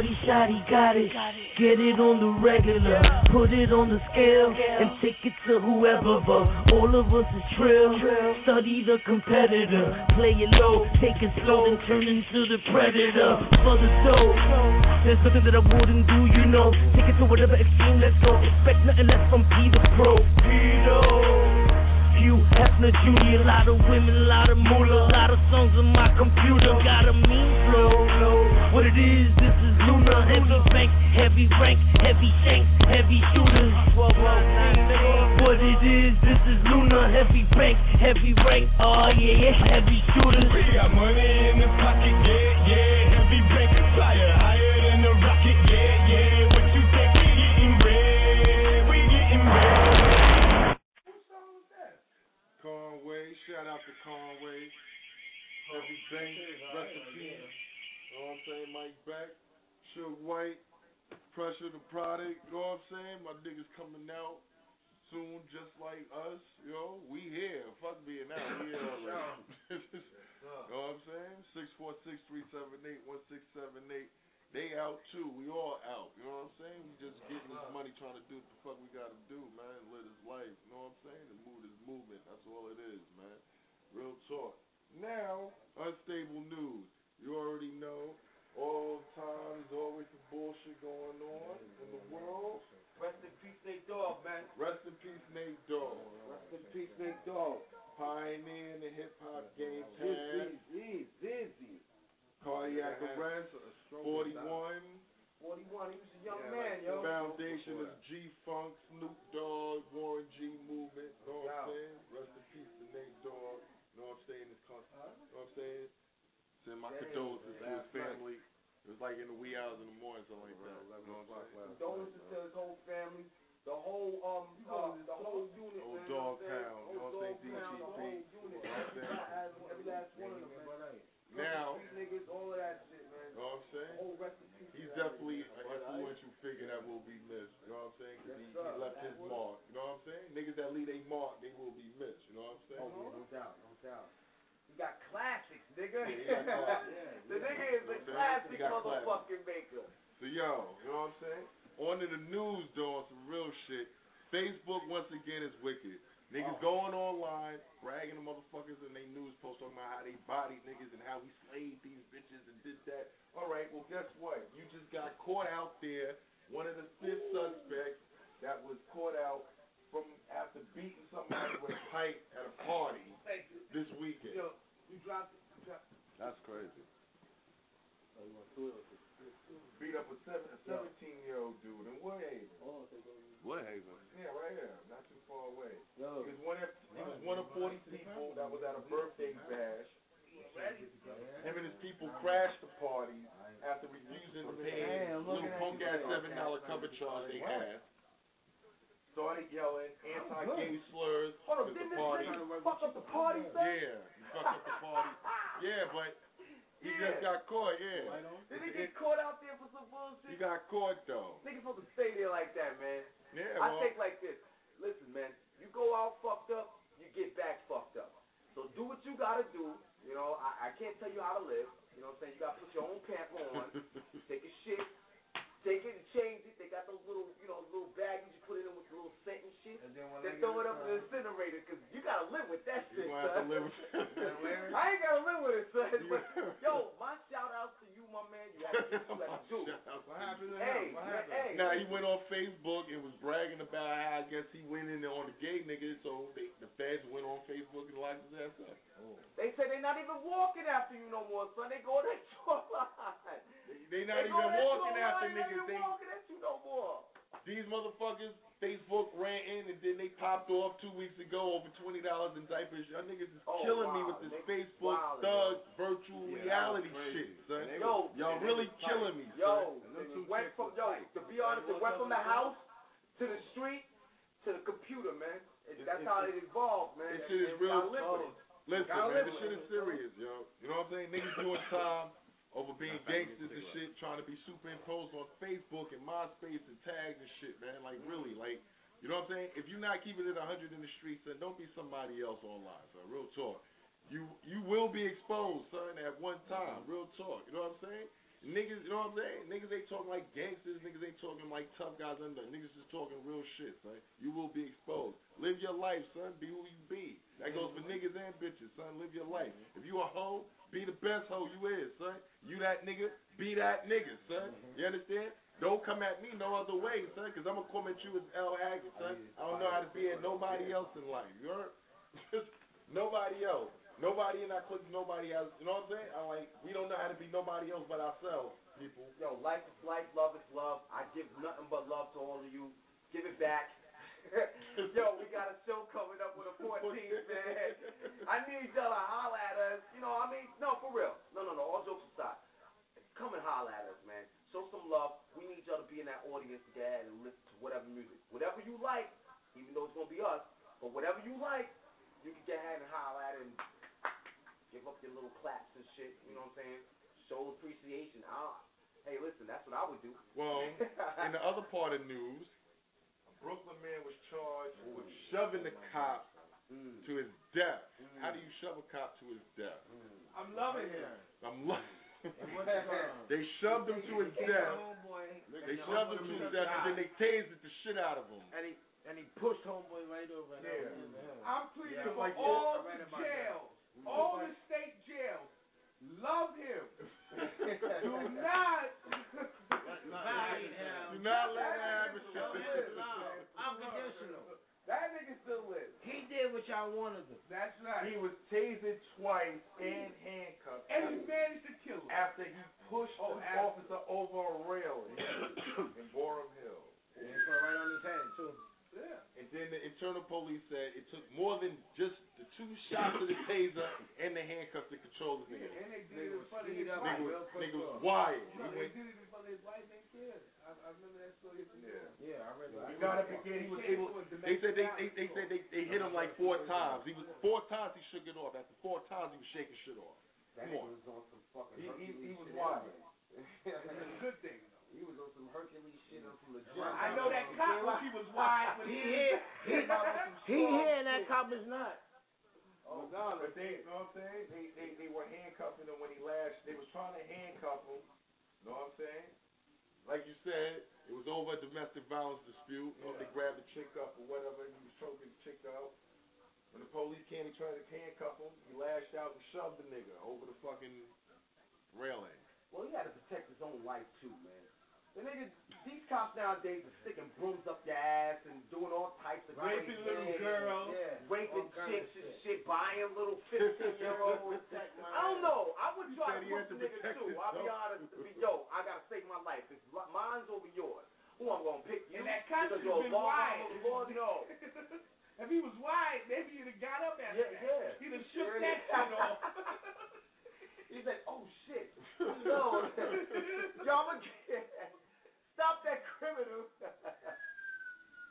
40 shot, he got it. Get it on the regular, put it on the scale, and take it to whoever but All of us is trill. Study the competitor, play it low, take it slow, and turn into the predator. For the soul, there's nothing that I wouldn't do, you know. Take it to whatever extreme, let's go. Expect nothing less from Peter Pro. Peter you. Hefner, Judy, a lot of women, a lot of moolah, a lot of songs on my computer. Got a mean flow. What it is, this is Luna, heavy bank, heavy rank, heavy shanks, heavy shooters. What it is, this is Luna, heavy bank, heavy rank, oh yeah, yeah, heavy shooters. We got money in the pocket, yeah, yeah. Heavy bank flyer higher than the rocket, yeah, yeah. What you think? We getting red, we getting red. Conway, shout out to Conway. Heavy Bank. You know what I'm saying? Mike Beck, Suge White, Pressure the Product. You know what I'm saying? My niggas coming out soon, just like us. Yo, we here. Fuck being out. We here already. you know what I'm saying? Six four six three seven eight one six seven eight. They out too. We all out. You know what I'm saying? We just getting this money, trying to do what the fuck we gotta do, man. Live this life. You know what I'm saying? And move this movement. That's all it is, man. Real talk. Now, unstable news. You already know. All the time, there's always some bullshit going on in the world. Rest in peace, Nate Dogg, man. Rest in peace, Nate Dogg. Rest in peace, Nate Dogg. Pioneer in the hip hop game. Busy, Taz. busy, busy. Cardiac arrest. 41. 41, he was a young man, yo. Foundation is G Funk, Snoop Dogg, Warren G Movement. Know what I'm saying? Rest in peace to Nate Dogg. Know what I'm saying? His con- Know what I'm saying? send my Damn, condolences man. to his family. Night. It was like in the wee hours in the morning, something like that. You know? Condolences to his whole family. The whole um uh, the whole unit. Old man, dog town, you know what I'm saying? DGP. The whole unit. Every last one of them, man. Now, niggas, all of that shit, man. You know what I'm saying? Whole He's definitely an influential figure that will be missed. You know what I'm saying? Because yes, he, he left that his mark. You know what I'm saying? Niggas that leave a mark, they will be missed. You know what I'm saying? Oh, no doubt, no doubt. You got classics, nigga. Yeah, the nigga is a classic motherfucking maker. So yo, you know what I'm saying? On to the news, dog. Some real shit. Facebook once again is wicked. Niggas oh. going online, bragging the motherfuckers in their news post talking about how they bodied niggas and how we slayed these bitches and did that. All right, well guess what? You just got caught out there. One of the fifth suspects that was caught out from after beating somebody with a pipe at a party this weekend. Yo, you dropped it. You dropped That's crazy. Oh, you want two of Beat up a seven, a seventeen year old dude in Woodhaven. Oh, okay. Woodhaven? Yeah, right here, not too far away. Yo. He was one of he was one of forty people that was at a birthday bash. Him and his people crashed the party after refusing to pay Damn, little punk ass seven dollar cover charge they had. Started yelling oh, anti-gay slurs Hold at the party. fuck up the party, son? Yeah, he fucked up the party. Yeah, but he just got caught. Yeah, Did he get caught out there for some bullshit? he got caught though. Niggas supposed to stay there like that, man. Yeah, I well, think like this. Listen, man, you go out fucked up, you get back fucked up. So do what you gotta do. You know, I, I can't tell you how to live. You know what I'm saying? You gotta put your own pamper on. take a shit, take it and change it. They got those little, you know, little baggies you put it in with the little scent and shit. And then when Then they throw it up in the uh, incinerator because you gotta live with that shit, gonna have to son. live with I ain't gotta live with it, son. But, yo, my shout outs to you, my man. You have to do what you have to do. What happened to Hey, him? What man, happened? hey. Now he went on Facebook and was bragging about how I guess he went in there on the gay nigga, so they, the feds went on Facebook and locked his ass up. Oh. They say they're not even walking after you no more, son. They go to that short line. They not They even go to that walking short after line, niggas. They They walking at no more. these motherfuckers Facebook ran in and then they popped off two weeks ago over twenty dollars in diapers. Y'all niggas is Oh, killing me with this Niggas Facebook wildin', thug virtual Yeah, reality shit, son. Yo, was- Y'all really killing me, Yo, son. And them it two went from yo. To be honest, it went from the house to the street to the computer, man. It, It- that's it- how it evolved, man. This shit is real gotta live with it. Listen, man, this shit is serious, yo. You know what I'm saying? Niggas doing time over being gangsters and shit, trying to be superimposed on Facebook and MySpace and tags and shit, man. Like, really, like, you know what I'm saying? If you're not keeping it 100 in the streets, then don't be somebody else online, son. Real talk. You you will be exposed, son, at one time. Real talk. You know what I'm saying? Niggas, you know what I'm saying? Niggas ain't talking like gangsters. Niggas ain't talking like tough guys under. Niggas just talking real shit, son. You will be exposed. Live your life, son. Be who you be. That goes for niggas and bitches, son. Live your life. If you a hoe, be the best hoe you is, son. You that nigga, be that nigga, son. You understand? Don't come at me no other way, son, because I'm going to come at you as L. Haggood, son. Oh, I don't know how to be at nobody else in life. You heard? Just nobody else. Nobody in our clique, nobody has, you know what I'm saying? I'm like, we don't know how to be nobody else but ourselves, people. Yo, life is life, love is love. I give nothing but love to all of you. Give it back. Yo, we got a show coming up with a 14th, man. I need y'all to holler at us. You know, I mean, no, for real. No, no, no, all jokes aside. Come and holler at us, man. Show some love. We need y'all to be in that audience to get ahead and listen to whatever music. Whatever you like, even though it's going to be us, but whatever you like, you can get ahead and holler at it and give up your little claps and shit. You know what I'm saying? Show appreciation. I, hey, listen, that's what I would do. Well, in the other part of news, a Brooklyn man was charged with shoving the cop mm. to his death. Mm. How do you shove a cop to his death? Mm. I'm loving him. I'm lo- what they shoved him to his death. They shoved him to his death, and then they tased the shit out of him. And he and he pushed homeboy right over. and Yeah. over. I'm pleading Yeah, for like that. all the jails, all the state jails. Love him. Do not. Do not let that happen. Unconditional. That nigga still lives. He did what y'all wanted him. That's right. He was tasered twice and handcuffed. And he managed to kill him. after he pushed Oh, an after. officer oh. over a railing in Boerum Hill. And he right on his head too. Yeah. And then the internal police said it took more than just the two shots of the taser and the handcuffs to control the nigga. And they did it in front of his wife. Nigga was, nigga was wired. No, He they went, did it in front of his wife and kid. I, I remember that story. yeah. Yeah, I read that. He got up again. He was able. They said they they, they said they, they hit him like four times. He was four times he shook it off. After four times he was shaking shit off. That Come on. was on some fucking He he, he was shit wild. anyway. It's a good thing. He was on some Hercules shit on some legit. I know that cop when he was wide. When He he hit. He, He here and that cop is not. Oh, but they, you know what I'm saying? They, they, they were handcuffing him when he lashed. They was trying to handcuff him. You know what I'm saying? like you said, it was over a domestic violence dispute. You know, they grabbed the chick up or whatever, and he was choking the chick out. When the police came, he tried to handcuff him. He lashed out and shoved the nigga over the fucking railing. Well, he had to protect his own life too, man. The niggas, these cops nowadays are sticking brooms up your ass and doing all types of Raping crazy little things. girls. yeah, raping chicks and shit, buying little fifteen year olds. I don't know. I would try to push had the nigga protect too. I'll be honest. Be, yo, I gotta save my life. It's mine's over yours. Who I'm gonna pick you? And that because country's you're been wide. I'm a law, no. if he was wide, maybe he'd have got up after Yeah, that. yeah. He'd have shook Sure that is. shit off. He's like, oh shit. No. yo, I'm gonna stop that criminal.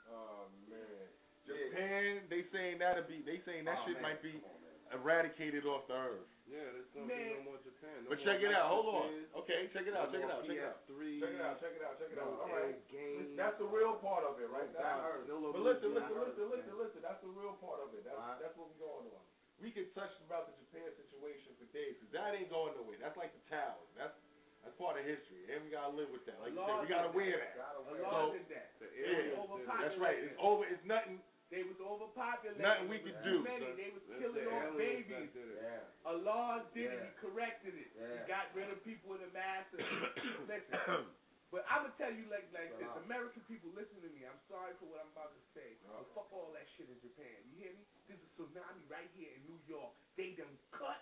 Oh man. Japan, they saying that'll be. They saying that Oh, shit man. might be eradicated off the earth. Yeah, there's gonna be no more Japan. But check it out. Hold on. Okay, check it out. Check it out. Check it out. PS3. Check it out. Check it out. Check it out. All right. games. That's the real part of it, right? No That's, dollars. No but listen, bit of listen, listen, listen, listen. That's the real part of it. That's that's what we're going on. We could touch about the Japan situation for days, 'cause that ain't going nowhere. That's like the towers. That's that's part of history, and we gotta live with that. Like you said, we gotta wear that. Allah So, did that. yeah, Overpopulated. that's right. It's over. It's nothing. They was overpopulated. Nothing we could was do, many. They was That's killing the off aliens babies. that did. Yeah. Allah did it. He corrected it. Yeah. He got rid of people in the masses. Listen, but I'm gonna tell you like like this. Uh-huh. American people, listen to me. I'm sorry for what I'm about to say. But fuck all that shit in Japan. You hear me? There's a tsunami right here in New York. They done cut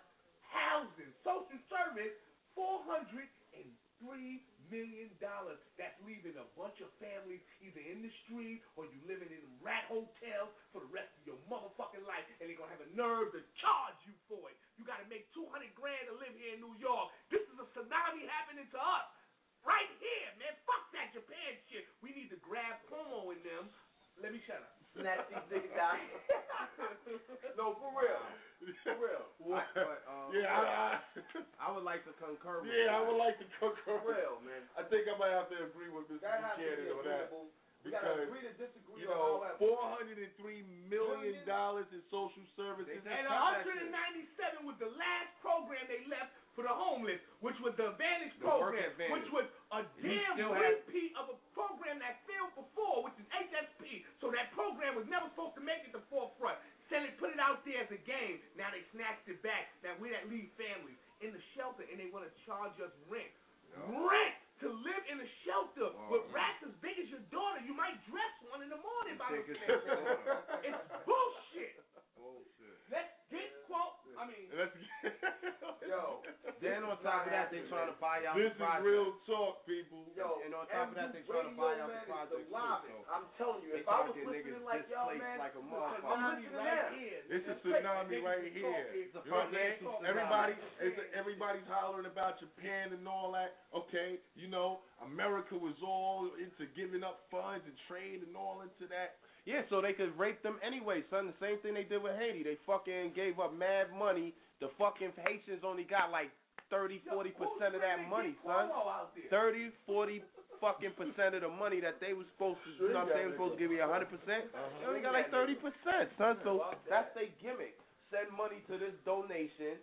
housing, social service, four hundred and three million dollars. That's leaving a bunch of families either in the street or you living in rat hotels for the rest of your motherfucking life, and they're gonna have a nerve to charge you for it. You gotta make two hundred grand to live here in New York. This is a tsunami happening to us. Right here, man. Fuck that Japan shit. We need to grab Pomo in them. Let me shut up. Snatch these niggas out. no, for real. For real. I, but, um, Yeah, I, I would like to concur with yeah, I would like to concur. For real, man. I think I might have to agree with Mr. That has to be Buchanan on that. Agreeable. We gotta Because, agree to disagree you know, however. four hundred and three million dollars in social services. And 197 was the last program they left for the homeless, which was the Advantage The program, advantage. which was a damn still have- repeat of a program that failed before, which is HSP. So that program was never supposed to make it to forefront. Senate put it out there as a game. Now they snatched it back. Now we that leave families in the shelter and they want to charge us rent. Rent to live in a shelter with rats as big as your daughter. You might dress one in the morning by Think those it's things. your daughter. It's bullshit. Bullshit. Let's get quote. I mean, Let's Yo. Then on top of that, they trying to buy out This the is real talk, people. Yo, And on top of that, they trying to buy out the project the too, so I'm telling you, they if I was listening like y'all, man, like a I'm motherfucker. listening to right them. here. It's a tsunami right here. It's a You know what I'm saying? Everybody, everybody's hollering about Japan and all that. Okay, you know, America was all into giving up funds and trade and all into that. Yeah, so they could rape them anyway, son. The same thing they did with Haiti. They fucking gave up mad money. The fucking Haitians only got like 30, 40 percent of that money, son. 30, 40 fucking percent of the money that they was supposed to, you know what I'm saying, they was supposed to give you 100 percent. They only got like 30 percent, son. So that's their gimmick. Send money to this donation,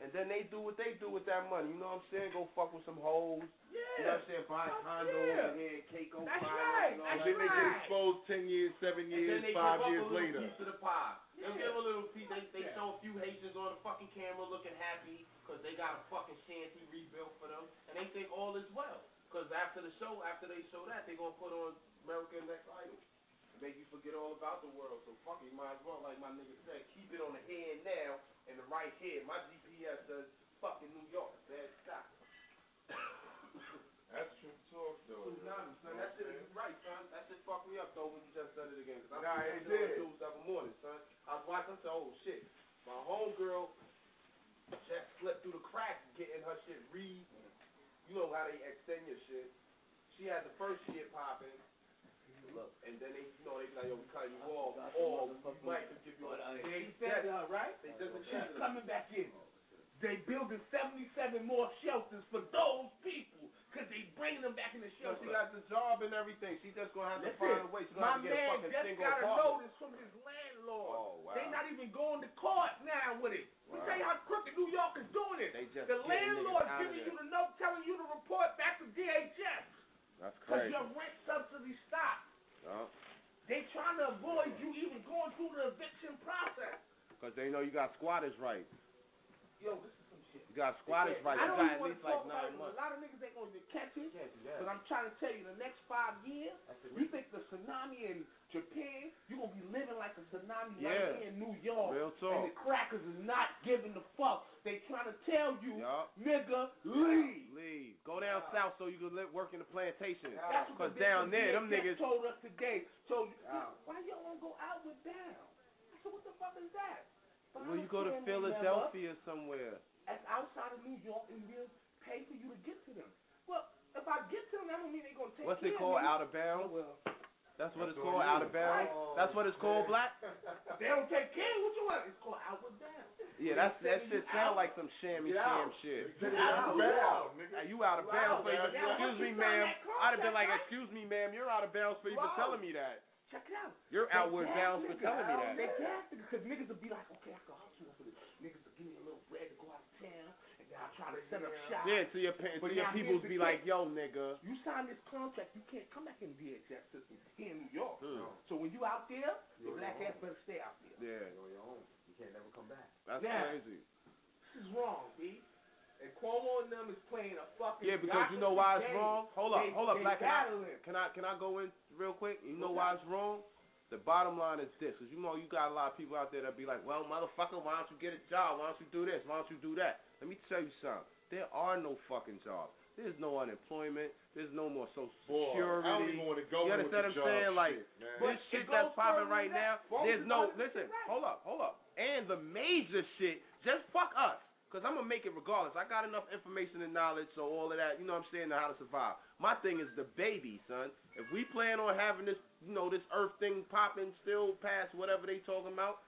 and then they do what they do with that money. You know what I'm saying? Go fuck with some hoes. You know what I'm saying? Buy condos yeah. and then Keiko That's Prime right, and all And that. then they get exposed ten years, seven And years, then they give up a little later. piece of the pie. They'll give a little piece. They, they show a few Haitians on the fucking camera looking happy because they got a fucking shanty rebuilt for them, and they think all is well. Because after the show, after they show that, they gonna put on American Next Idol. Make you forget all about the world. So fuck it, you might as well, like my nigga said, keep it on the head now and the right head. My GPS says fucking New York. Bad stop. That's true talk, though. Tsunami, son. That shit is right, son. That shit fucked me up though when you just said it again. Cause I Nah, it did. the news the morning, son. I was watching. I said, oh shit, my homegirl just slipped through the cracks getting her shit re. You know how they extend your shit. She had the first shit popping. Look, and then they, you know, they like, yo, we cutting you off, or we might just give you. a uh, They said to her, right? They just She's coming back in. They building 77 more shelters for those people because they bringing them back in the shelter. she got the job and everything. She just gonna have to Listen, find a way. She's my gonna have to get a man fucking just got a notice from his landlord. Oh, wow. They not even going to court now with it. Let me Wow. tell you how crooked New York is doing it. They just the getting niggas landlord giving you the note telling you to report back to DHS. That's Right. your rent subsidy stopped. Uh, They trying to avoid you even going through the eviction process. Cause they know you got squatters rights. Yo, this is some shit. You got squatters rights. I You don't got even at want least to like talk about nine months. A lot of niggas ain't going to catch it. that. But I'm trying to tell you, the next five years, you think the tsunami in Japan, you're going to be living like a tsunami Yeah. right here in New York. Real talk. And the crackers is not giving the fuck. They trying to tell you, Yup. nigga, leave. Leave. Go down south so you can live, work in the plantation. That's Cause what the down bitch there, them niggas. told us today. Told you, why y'all want to go outward bound? I said, what the fuck is that? But I Well, you go to care, Philadelphia somewhere. That's outside of New York, and we'll pay for you to get to them. Well, if I get to them, that don't mean they're gonna take What's care it called? of me. Out of bounds. Oh, well, That's what it's That's called. what it Out of bounds. Oh, That's what it's oh. called. Black. They don't take care. What you want? It's called outward bound. Yeah, that's that shit sound out. like some shammy Get sham shit. Get out. You out, nigga. You out of bounds out, for even. Excuse me, ma'am. I'd have been like, excuse me, ma'am. You're out of bounds for even telling me that. Check it out. You're They outward gas bounds for telling me that. They gas niggas because niggas will be like, okay, I can hustle for this. Niggas will give me a little bread to go out of town, and then I'll try to set up shop. Yeah, to your pa- to But your now peoples here's be like, yo, nigga. You signed this contract, you can't come back in the DHS system here in New York. Hmm. So when you out there, your You're black ass better stay out there. Yeah. You're on your own. You can't never come back. That's Now, crazy. This is wrong, B. And Cuomo and them is playing a fucking Yeah, because you know why it's game. wrong. Hold up, They- hold up, Black. Can I, can I can I go in real quick? You know Okay. why it's wrong? The bottom line is this, because you know you got a lot of people out there that be like, well, motherfucker, why don't you get a job? Why don't you do this? Why don't you do that? Let me tell you something. There are no fucking jobs. There's no unemployment. There's no more social Boy, security. I don't even wanna go you understand what I'm saying? job Like shit, man. this shit that's goes popping right than now. that. Both There's no listen. Hold up, hold up. And the major shit, just fuck us. Cause I'm gonna make it regardless. I got enough information and knowledge, so all of that, you know what I'm saying, how to survive. My thing is the baby, son. If we plan on having this, you know, this earth thing popping still past whatever they talking about,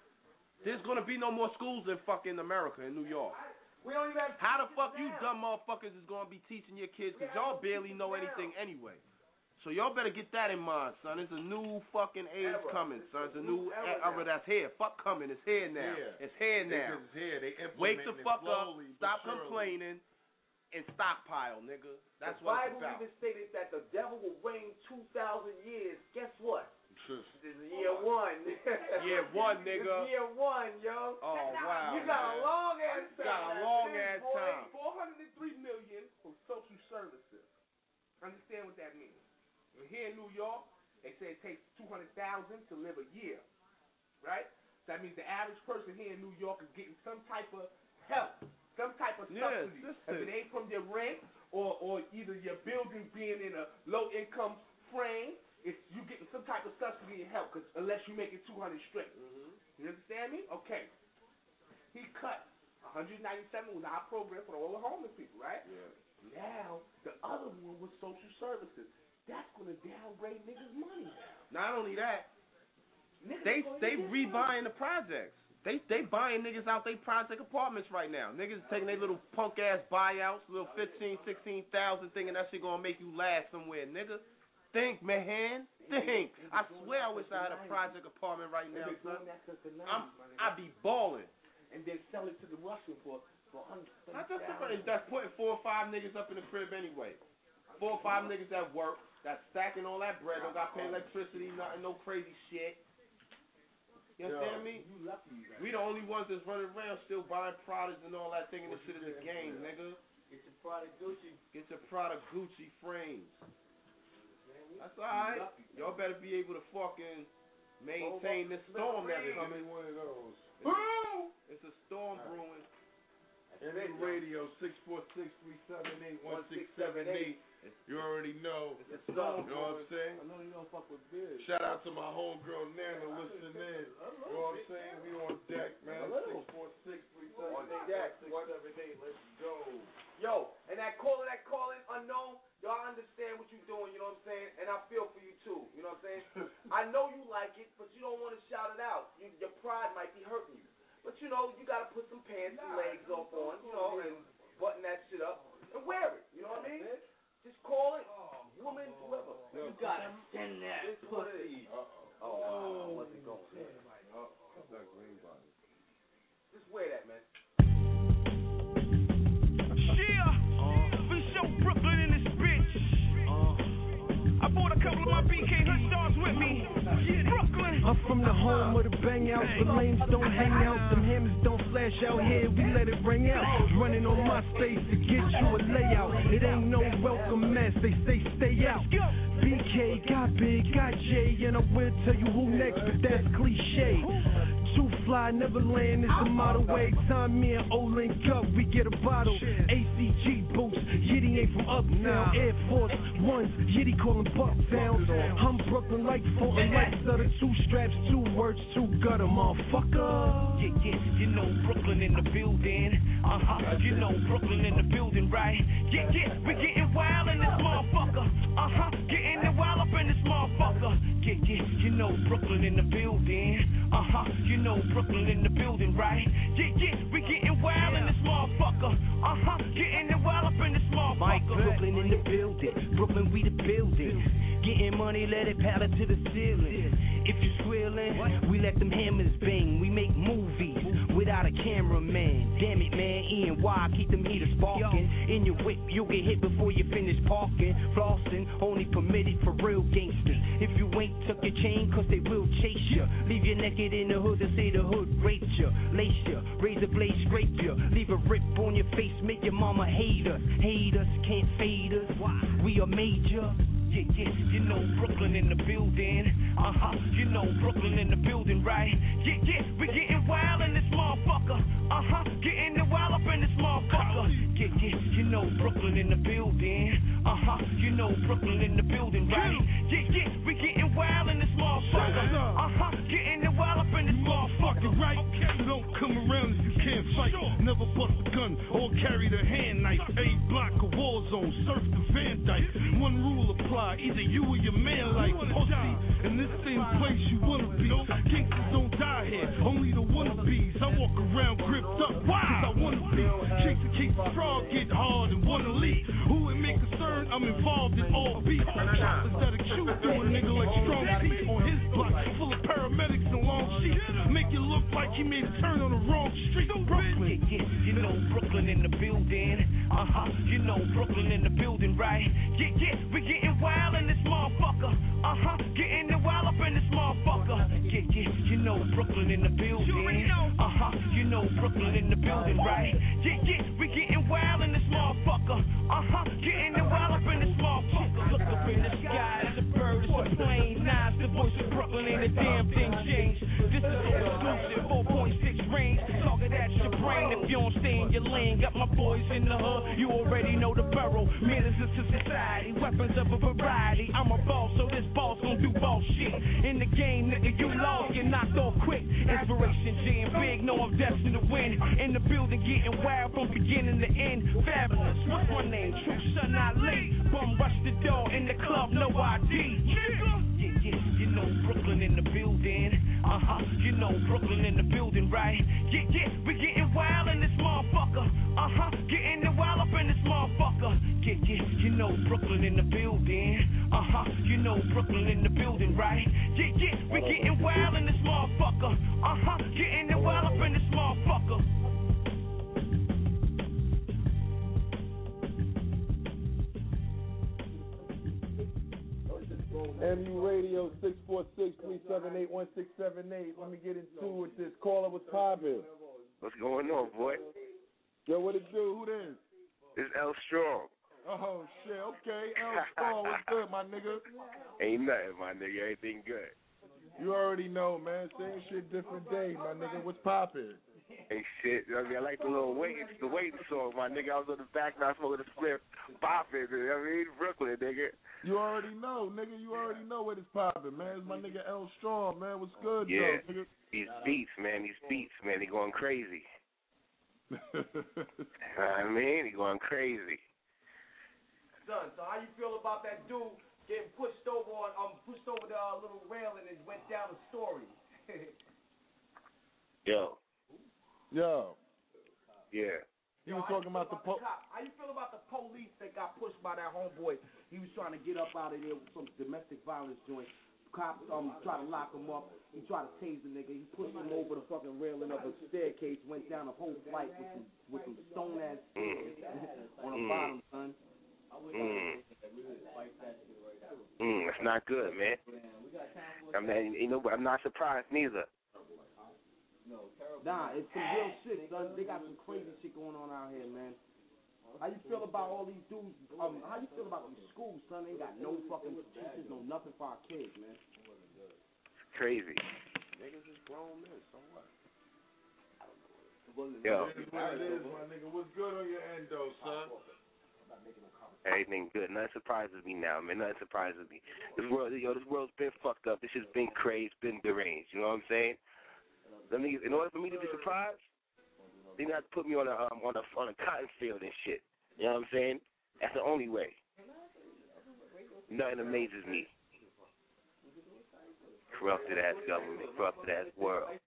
there's gonna be no more schools in fucking America in New York. We don't even have How the fuck you dumb motherfuckers is gonna be teaching your kids? Cause y'all barely know anything anyway. So y'all better get that in mind, son. It's a new fucking age Era. coming, son. It's a new era era, that's here. Fuck coming, it's here now. Yeah. It's here now. just here. They Wake the fuck slowly, up, stop complaining, and stockpile, nigga. That's the what Bible it's about. even stated that the devil will reign 2,000 years. Guess what? This is year one. Year one, nigga. It's year one, yo. Oh wow. You got a long ass time. Got a long ass time. 403 million for social services. Understand what that means? Well, Here in New York, they say it takes 200,000 to live a year, right? So that means the average person here in New York is getting some type of help, some type of Yeah, subsidy. If it ain't from your rent or or either your building being in a low income frame, it's you getting some type of subsidy and help. Cause unless you make it 200 straight, mm-hmm. you understand me? Okay. He cut 197 was our program for all the homeless people, right? Yeah. Now the other one was social services. That's gonna downgrade niggas' money. Not only that, Niggas they they rebuying the projects. They they buying niggas out they project apartments right now. Niggas taking their little punk ass buyouts, little fifteen, sixteen thousand, thinking that shit gonna make you last somewhere, nigga. Think, man. Think. I swear I wish I had a project apartment right now, son. doing that since the 90s, I'm my nigga. I be balling. and then sell it to the Russian for for hundred. Not just the that's putting four or five niggas up in the crib anyway. Four or five niggas at work, that's stacking all that bread, don't got to pay electricity, nothing, no crazy shit. You understand me? You lucky, you We the only ones that's running around still buying products and all that, thing, thinking this shit is a game, nigga. Get your product Gucci. Get your product Gucci frames. That's alright. Y'all better be able to fucking maintain this storm that is Coming one of those. It's a storm brewing. And then radio six four six three seven eight one six seven eight. You already know. You It's a know what I'm saying? I know you don't fuck with biz. Shout out to my homegirl Nana listening in. You know what I'm saying? We on deck, man. Six four six three seven On deck. one seven eight. Let's go. Yo, and that caller, that calling unknown, y'all understand what you're doing, you know what I'm saying? And I feel for you too, you know what I'm saying? I know you like it, but you don't want to shout it out. You, your pride might be hurting you. But you know, you gotta put some pants and legs off on, you know, and button that shit up and wear it. You know what I mean? Just call it, woman, whoever. You gotta send that pussy. Oh, oh, I wasn't going there. Just wear that, man. Yeah, we show Brooklyn in this bitch. I I brought a couple of my BK hood stars with me. Brooklyn. I'm from the home of the bang out. The lanes don't hang out. Them hammers don't flash out here. We let it ring out. Running on my space to get you a layout. It ain't no welcome mess. They say stay out. BK got big, got J, and I will tell you who next, but that's cliche. Fly, never land is the model Every time me and O link up, we get a bottle. ACG boots, Yiddy ain't from uptown. Air Force Ones, Yiddy call them Bucktown. I'm Brooklyn like Fulton Lights, the two straps, two words, two gutter, motherfucker. Yeah, yeah, you know Brooklyn in the building. Uh huh, you know Brooklyn in the building, right? Yeah, yeah, we getting wild in this motherfucker. Uh huh, getting it wild up in this motherfucker. Yeah, yeah, you know Brooklyn in the building. You know Brooklyn in the building, right? Yeah, yeah, we getting wild in this motherfucker. Uh huh, getting it wild up in this motherfucker. Mike Brooklyn in the building. Brooklyn, we the building. Getting money, let it paddle to the ceiling. If you squealing, we let them hammers bang. We make movies without a cameraman. Damn it, man. Ian, why keep them heaters sparking? In your whip, you'll get hit before you finish parking. Flossing, only permitted for real gangsters. If you ain't tuck your chain, cause they will chase you. Leave you naked in the hood to say the hood raped you. Lace you, razor blade scrape you. Leave a rip on your face, make your mama hate us. Hate us, can't fade us. Why? We are major. Yeah, yeah, you know Brooklyn in the building. Uh huh, you know Brooklyn in the building, right? Yeah, yeah, we getting wild in this motherfucker. Uh huh, getting it wild up in this motherfucker. Yeah, yeah, you know Brooklyn in the building. Uh huh, you know Brooklyn in the building, right? Yeah, yeah, we getting wild in this motherfucker. Uh huh, getting it wild up in this motherfucker, right? So don't come around if you fight. Never bust a gun or carry the hand knife. A block a war zone, surf the Van Dyke. One rule apply, either you or your man like pussy. In this same place you wanna be. Gangsters don't die here, only the wannabes. I walk around gripped up, cause I wanna be. That keep the frog get hard and wanna leave. Who it may concern, I'm involved in all beats. Choppers that'll shoot through a nigga like strong P on his block, full of paramedics and long sheets. Make it look like he made a turn Uh you know Brooklyn in the building, right? Yeah, yeah, we getting wild in this motherfucker. Uh huh, getting it wild up in this motherfucker. Yeah, yeah, you know Brooklyn in the building. Uh huh, you know Brooklyn in the weapons of a variety. I'm a boss, so this boss gon' do boss shit. In the game, nigga, you lost, get knocked off quick. Inspiration jam big, know I'm destined to win. In the building, getting wild from beginning to end. Fabulous, poppin'? What's going on, boy? Yo, what it do? Who this? It's L Strong. Oh shit. Okay, L Strong. What's good, my nigga? Ain't nothing, my nigga. Everything good. You already know, man. Same shit, different day, my nigga. What's poppin'? Hey shit, I mean I like the little waiting the waiting song, my nigga. I was on the back now smoking a split, bopping, I mean Brooklyn, nigga. You already know, nigga. You already know what is poppin', man. It's my nigga L Strong, man. What's good, Yeah. though, nigga? These beats, man, these beats, man, they going crazy. I mean, they going crazy. Son, so how you feel about that dude getting pushed over on um pushed over the uh, little railing and it went down the story? Yo, Yo. yeah. He was talking about the po- Cop, How you feel about the police that got pushed by that homeboy? He was trying to get up out of there with some domestic violence joint. Cops um try to lock him up. He tried to tase the nigga. He pushed him over the fucking railing of a staircase. Went down a whole flight with some with some stone ass on the Mm. bottom, son. Mm. Mm, that's not good, man. I'm not, you know, I'm not surprised neither. Nah, it's some real shit, son. They got some crazy shit going on out here, man. How you feel about all these dudes? Um, how you feel about these schools, son? They got no fucking teachers, no nothing for our kids, man. It's crazy. Niggas is grown men, so what? Yo. It is what it is, my nigga. What's good on your end, though, son? Everything good. Nothing surprises me now, man. Nothing surprises me. This world, yo, this world's been fucked up. This shit's been crazed, been deranged. You know what I'm saying? Let me, in order for me to be surprised, they not put me on a um, on a on a cotton field and shit. You know what I'm saying? That's the only way. Nothing amazes me. Corrupted ass government, corrupted ass world. That's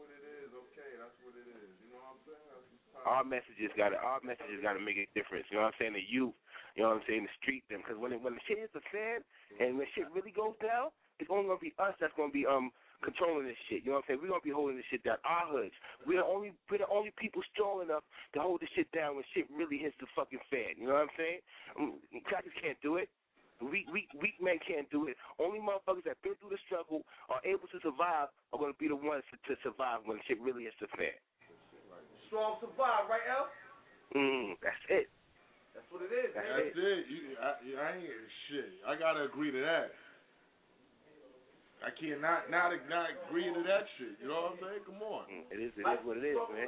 what it is, okay. That's what it is. You know what I'm saying? That's just time. Our messages got to our messages got to make a difference. You know what I'm saying? The youth, you know what I'm saying? The street them, because when it, when the shit hits the fan and when shit really goes down, it's only gonna be us that's gonna be um controlling this shit. You know what I'm saying? We're gonna be holding this shit down. Our hoods. We're the only we're the only people strong enough to hold this shit down when shit really hits the fucking fan. You know what I'm saying? Um, crackers can't do it. Weak, weak, weak men can't do it. Only motherfuckers that been through the struggle are able to survive are going to be the ones to, to survive when shit really hits the fan. Strong survive, right, El? Mm, that's it. That's what it is, That's man. That's it. You, I, I ain't shit. I gotta agree to that. I can't not not agree to that shit. You know what I'm saying? Come on. Mm, it is. It is what it is, man.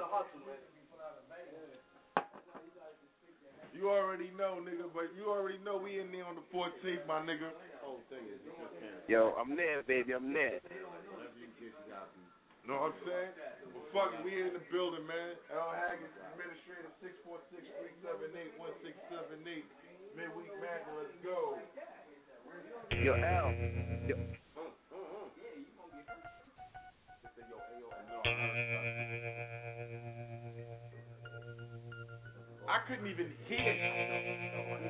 You already know, nigga. But you already know we in there on the 14th, my nigga. Whole thing is Yo, I'm there, baby. I'm there. You know what I'm saying? Well, fuck it, we in the building, man. L. Haggood, Administrator, 646-378-1678. Midweek Mac, let's go. Yo, Al. Yo. I couldn't even hear.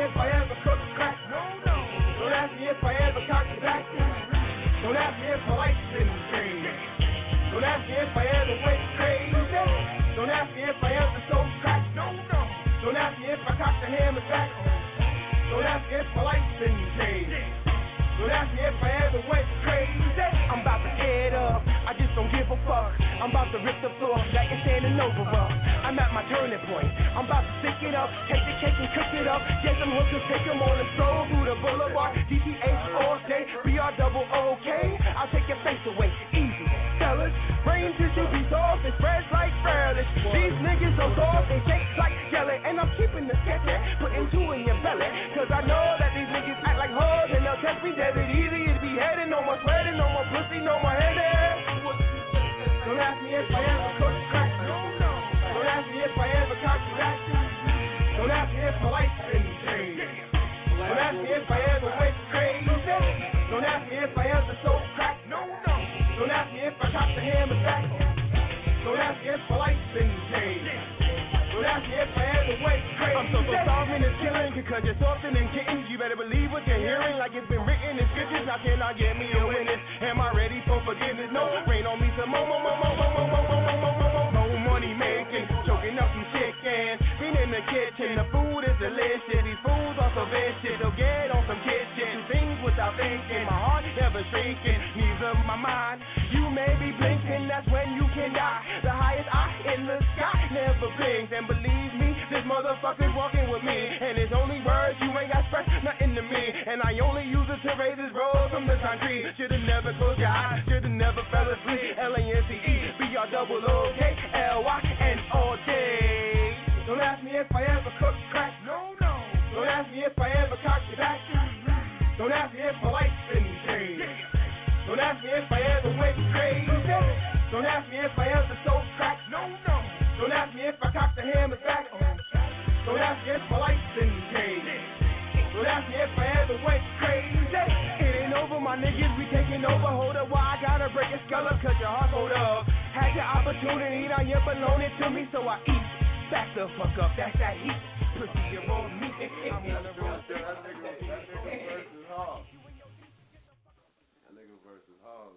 If I ever cook crack. Don't ask me if I ever cock back. Don't ask me if my life's been changed. Don't ask me if I ever went crazy. Don't ask me if I ever sold crack. Don't ask me if I cocked the hammer back. Don't ask me if my life's been changed. Don't ask me if I ever went crazy. I'm about fuck. I'm about to rip the floor like it's standing over. I'm at my turning point. I'm about to stick it up. Take the cake and cook it up. Get some hookers, take them on and stroll through the boulevard. DTH all day. BR double OK. I'll take your face away. Easy. Fellas, brain tissue be soft and spreads like furnace. These niggas are soft and shake like jelly. And I'm keeping the sketch putting two in your belly. Cause I know that these niggas act like hoes and they'll test me dead. It easy is beheaded. No more sweating, no more pussy, no more headache. Can I get me if I ever got to crack. Don't ask me if polite since Don't ask me if I ever wait straight. Don't ask me if I ever soaked crack. No no Don't ask me if I got the hammer back. Don't ask me if polite sentences. Don't ask me if I have a witness? Am so talking and chillin', cause you're talking and kittens you better believe what you're hearing, like it's been written in scriptures. I cannot get me a witness. Am I ready motherfucker's cause your heart hold up. Had your opportunity it to me, so I eat. Back the fuck up, that's that heat. Pussy, you roll me. I'm gonna roll That nigga, that nigga versus hard. That nigga versus hard.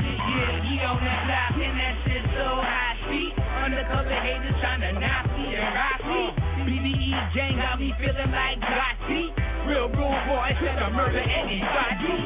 Yeah, he on that block and that shit so high. See, undercover haters tryna knock me and rock me. Uh. BBE gang got me feeling like Gotti. Real rude boy said to murder anybody.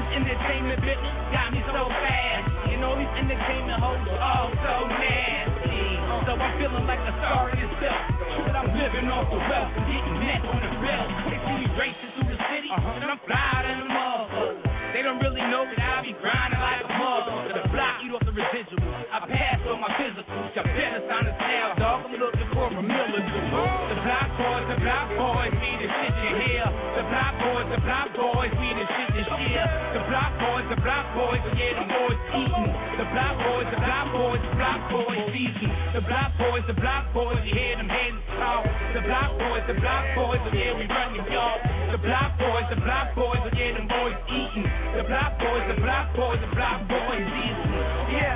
This entertainment business got me so fast. You know these entertainment hoes all so nasty. So I'm feeling like a star in itself. But I'm living off the wealth and getting met on the belt. They see me racing through the city uh-huh. and I'm flying in the motherfucker. They don't really know that I be grinding like a motherfucker. The block eat off the residuals. I pass on my physicals. You better sign a snail, dog. I'm looking for a military. The block boys, the block boys, me the shit you hear. The block boys, the block boys, me the shit you hear. The block boys, the block boys, yeah, the boys eating. The block boys, the block boys, the block boys season. The block boys, the block boys, you hear them heads talk. The block boys, the block boys, yeah, we running y'all. The block boys, the block boys, yeah, them boys eating. The block boys, the block boys, the block boys season. Yeah,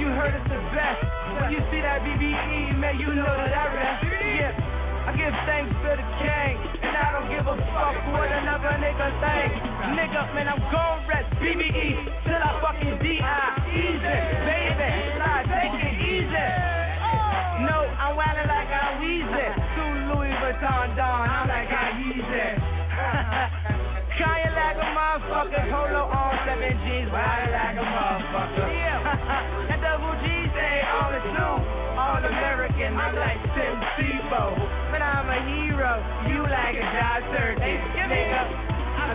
you heard it's the best. You see that BBE, man, you know that I rest. Yeah, I give thanks to the king, and I don't give a fuck what another nigga think. Nigga, man, I'm gon' rest BBE till I fucking die. Easy, baby, slide, take it easy. No, I'm wildin' like I'm Weezy. Two Louis Vuitton Don, I'm like I'm Yeezy. Kanye like a motherfucker, polo on seven G's, ride like a motherfucker. Yeah, all American. I'm like Tim Tebow, but I'm a hero. You like a Josh Turkey, nigga.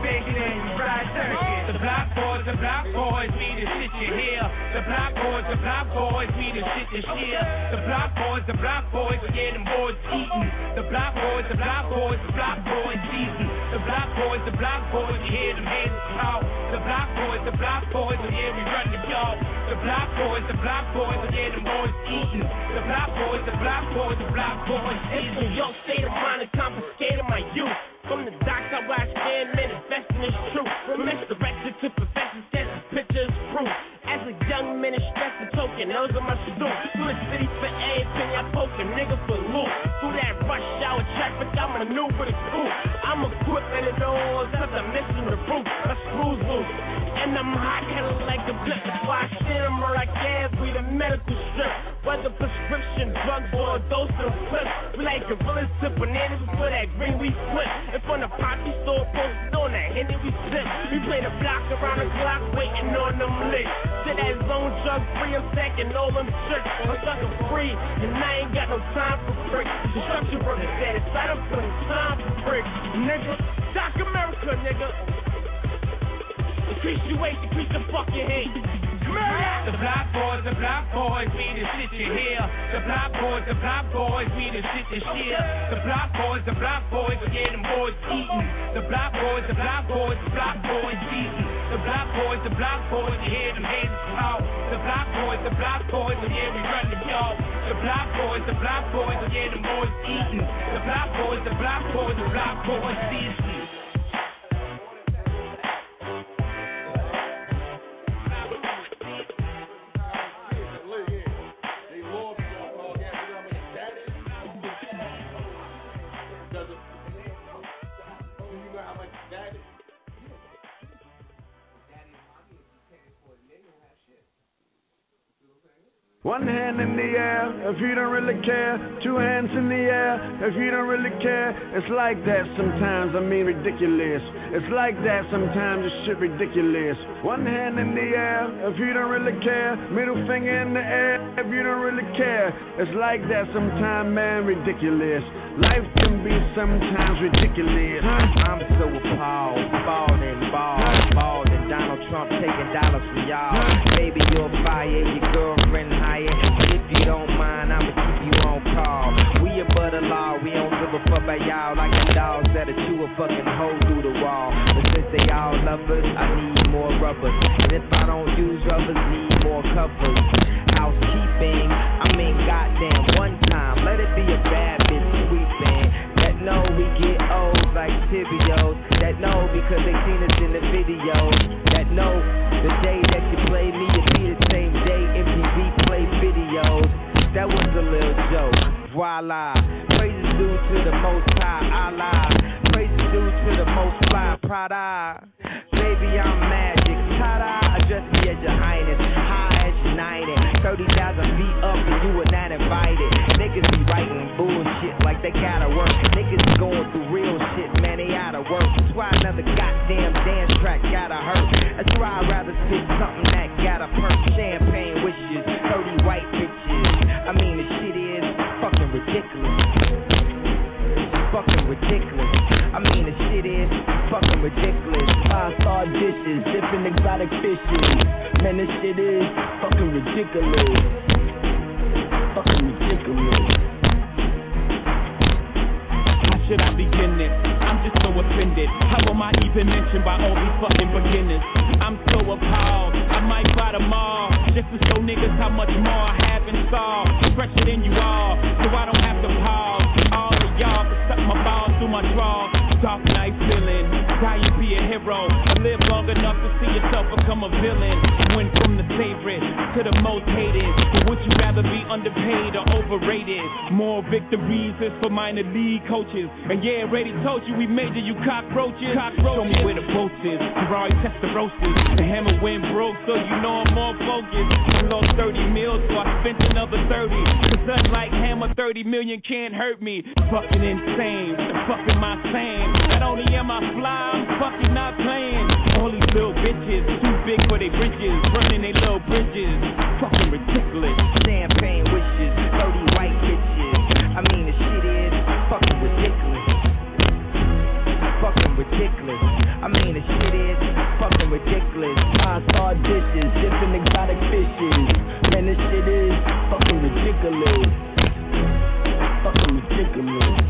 I'm baking in fried turkey. The block boys, the block boys, me the shit you hear. The block boys, the block boys, me the shit you hear. The block boys, the block boys, yeah, them boys eating. The block boys, the block boys, the block boys season. The block boys, the block boys, you hear them heads talk. The block boys, the block boys, yeah, we run the y'all. The block boys, the block boys, yeah, them boys eating. The block boys, the block boys, the block boys season. Yo, state of mind and confiscated my youth. From the docks I watch man manifesting is true. From misdirection to perfection, stands pictures proof. As a young man, it's stress the token, those are my stoop. Through the city for everything, I poke a nigga for loot. Through that rush hour traffic, I'm maneuver the coupe. I'm equipped and it all except I'm missing the roof. My screws loose. And I'm hot headed like a blip. Why shimmer like every the medical strip. Whether prescription drugs or a dose of flip. We like gorillas to bananas before that green we flip. And from the poppy store posted on that Henny we sip. We play the block around the clock waiting on them licks. To that zone drug free, I'm stacking all them tricks. I'm sucker free, and I ain't got no time for bricks. Construction workers satisfied, I'm putting time for bricks. Nigga, Doc America, nigga. Increase your weight, decrease the fucking hate. The block boys, the block boys, we the shit you hear. The block boys, the block boys, we the shit you hear. The block boys, the block boys, yeah, them boys eating. The block boys, the block boys, the block boys eating. The block boys, the block boys, you hear them haters talk. The block boys, the block boys, yeah, we run the y'all. The block boys, the block boys, yeah, them boys eating. The block boys, the block boys, the block boys seasoning. One hand in the air if you don't really care. Two hands in the air if you don't really care. It's like that sometimes, I mean ridiculous. It's like that sometimes, it's shit ridiculous. One hand in the air if you don't really care. Middle finger in the air if you don't really care. It's like that sometimes, man, ridiculous. Life can be sometimes ridiculous. I'm so appalled, balled, balled and Donald Trump taking dollars from y'all. Baby, you're fired, your girlfriend hired. If you don't mind, I'ma keep you on call. We above the law, we don't give a fuck about y'all. Like the dogs that'll chew a fucking hole through the wall. But since they all lovers, I need more rubbers. And if I don't use rubbers, need more covers. Housekeeping, I mean goddamn one time. Let it be a bad bitch sweeping. Let know we get old like tibios. That know because they seen us in the videos. That know the day that you play me, it be the same day MTV play videos. That was a little joke. Voila. Praises due to the most high Allah. Praises due to the most fly Prada. Baby, I'm magic. Ta-da. Address me as your highness. High as united. 30,000 feet up and you were not invited. Niggas be writing bullshit like they gotta work. Niggas be going through real shit, man, they out of work. That's why another goddamn dance track gotta hurt. That's why I'd rather spit something that gotta perk. Champagne wishes, 30 white bitches. I mean, the shit is fucking ridiculous. Fucking ridiculous. I mean, ridiculous. Five star dishes, different exotic fishes. Man, this shit is fucking ridiculous. Fucking ridiculous. How should I begin this? I'm just so offended. How am I even mentioned by all these fucking beginners? I'm so appalled. I might buy them all just to show niggas how much more I have installed. Fresher than you all, so I don't have to pause. All of y'all can suck my balls through my drawers. Dark night feeling, how you be a hero. Live long enough to see yourself become a villain. Went from the favorite to the most hated. Would you rather be underpaid or overrated? More victories is for minor league coaches. And yeah, already told you we major you cockroaches. cockroaches. Show me where the boats is. Ferrari Testarossas. The hammer went broke, so you know I'm more focused. I lost 30 mil, so I spent another 30. Cause unlike Hammer, 30 million can't hurt me. Fucking insane. The fuck am I saying? Not only am I fly, I'm fucking not playing. All these little bitches, too big for their bridges, burning their little bridges. Fucking ridiculous. Champagne wishes, 30 white bitches. I mean, the shit is fucking ridiculous. Fucking ridiculous. I mean, the shit is fucking ridiculous. Five star dishes, different exotic fishes. Man, this shit is fucking ridiculous. Fucking ridiculous.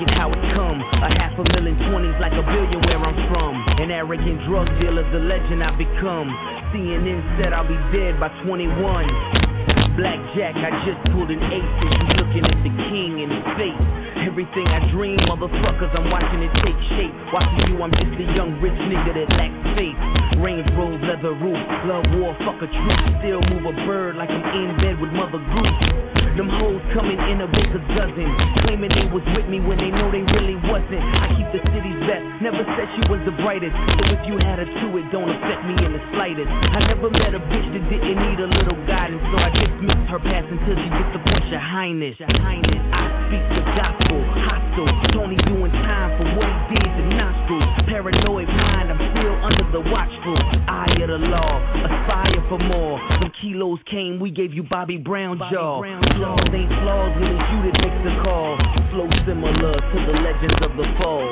It, how it come. A half a million twenties like a billion where I'm from. An arrogant drug dealer, the legend I become. CNN said I'll be dead by 21. Blackjack, I just pulled an ace and you looking at the king in his face. Everything I dream, motherfuckers, I'm watching it take shape. Watching you, I'm just a young rich nigga that lacks faith. Range road, leather roof, love war, fuck a truth. Still move a bird like I'm in bed with Mother Goose. Them hoes coming in a big a dozen, claiming they was with me when they know they really wasn't. I keep the city's best, never said she was the brightest. So if you had a too, it don't affect me in the slightest. I never met a bitch that didn't need a little guidance, so I dismiss her past until she gets the point, your highness. Your highness, I speak the gospel, hostile. Tony doing time for what he did to nostrils. Paranoid mind, I'm still under the watchful eye of the law. Aspire for more. When kilos came, we gave you Bobby Brown jaw. Flaws ain't flaws when it's you that makes the call. Flow similar to the legends of the fall.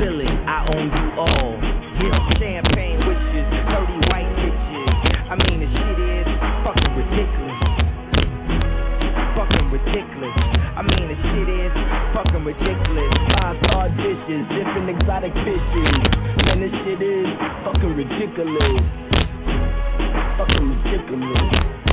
Feeling, I own you all. Yeah, champagne fucking ridiculous. Five star dishes, different exotic fishes. Man, this shit is fucking ridiculous. Fucking ridiculous.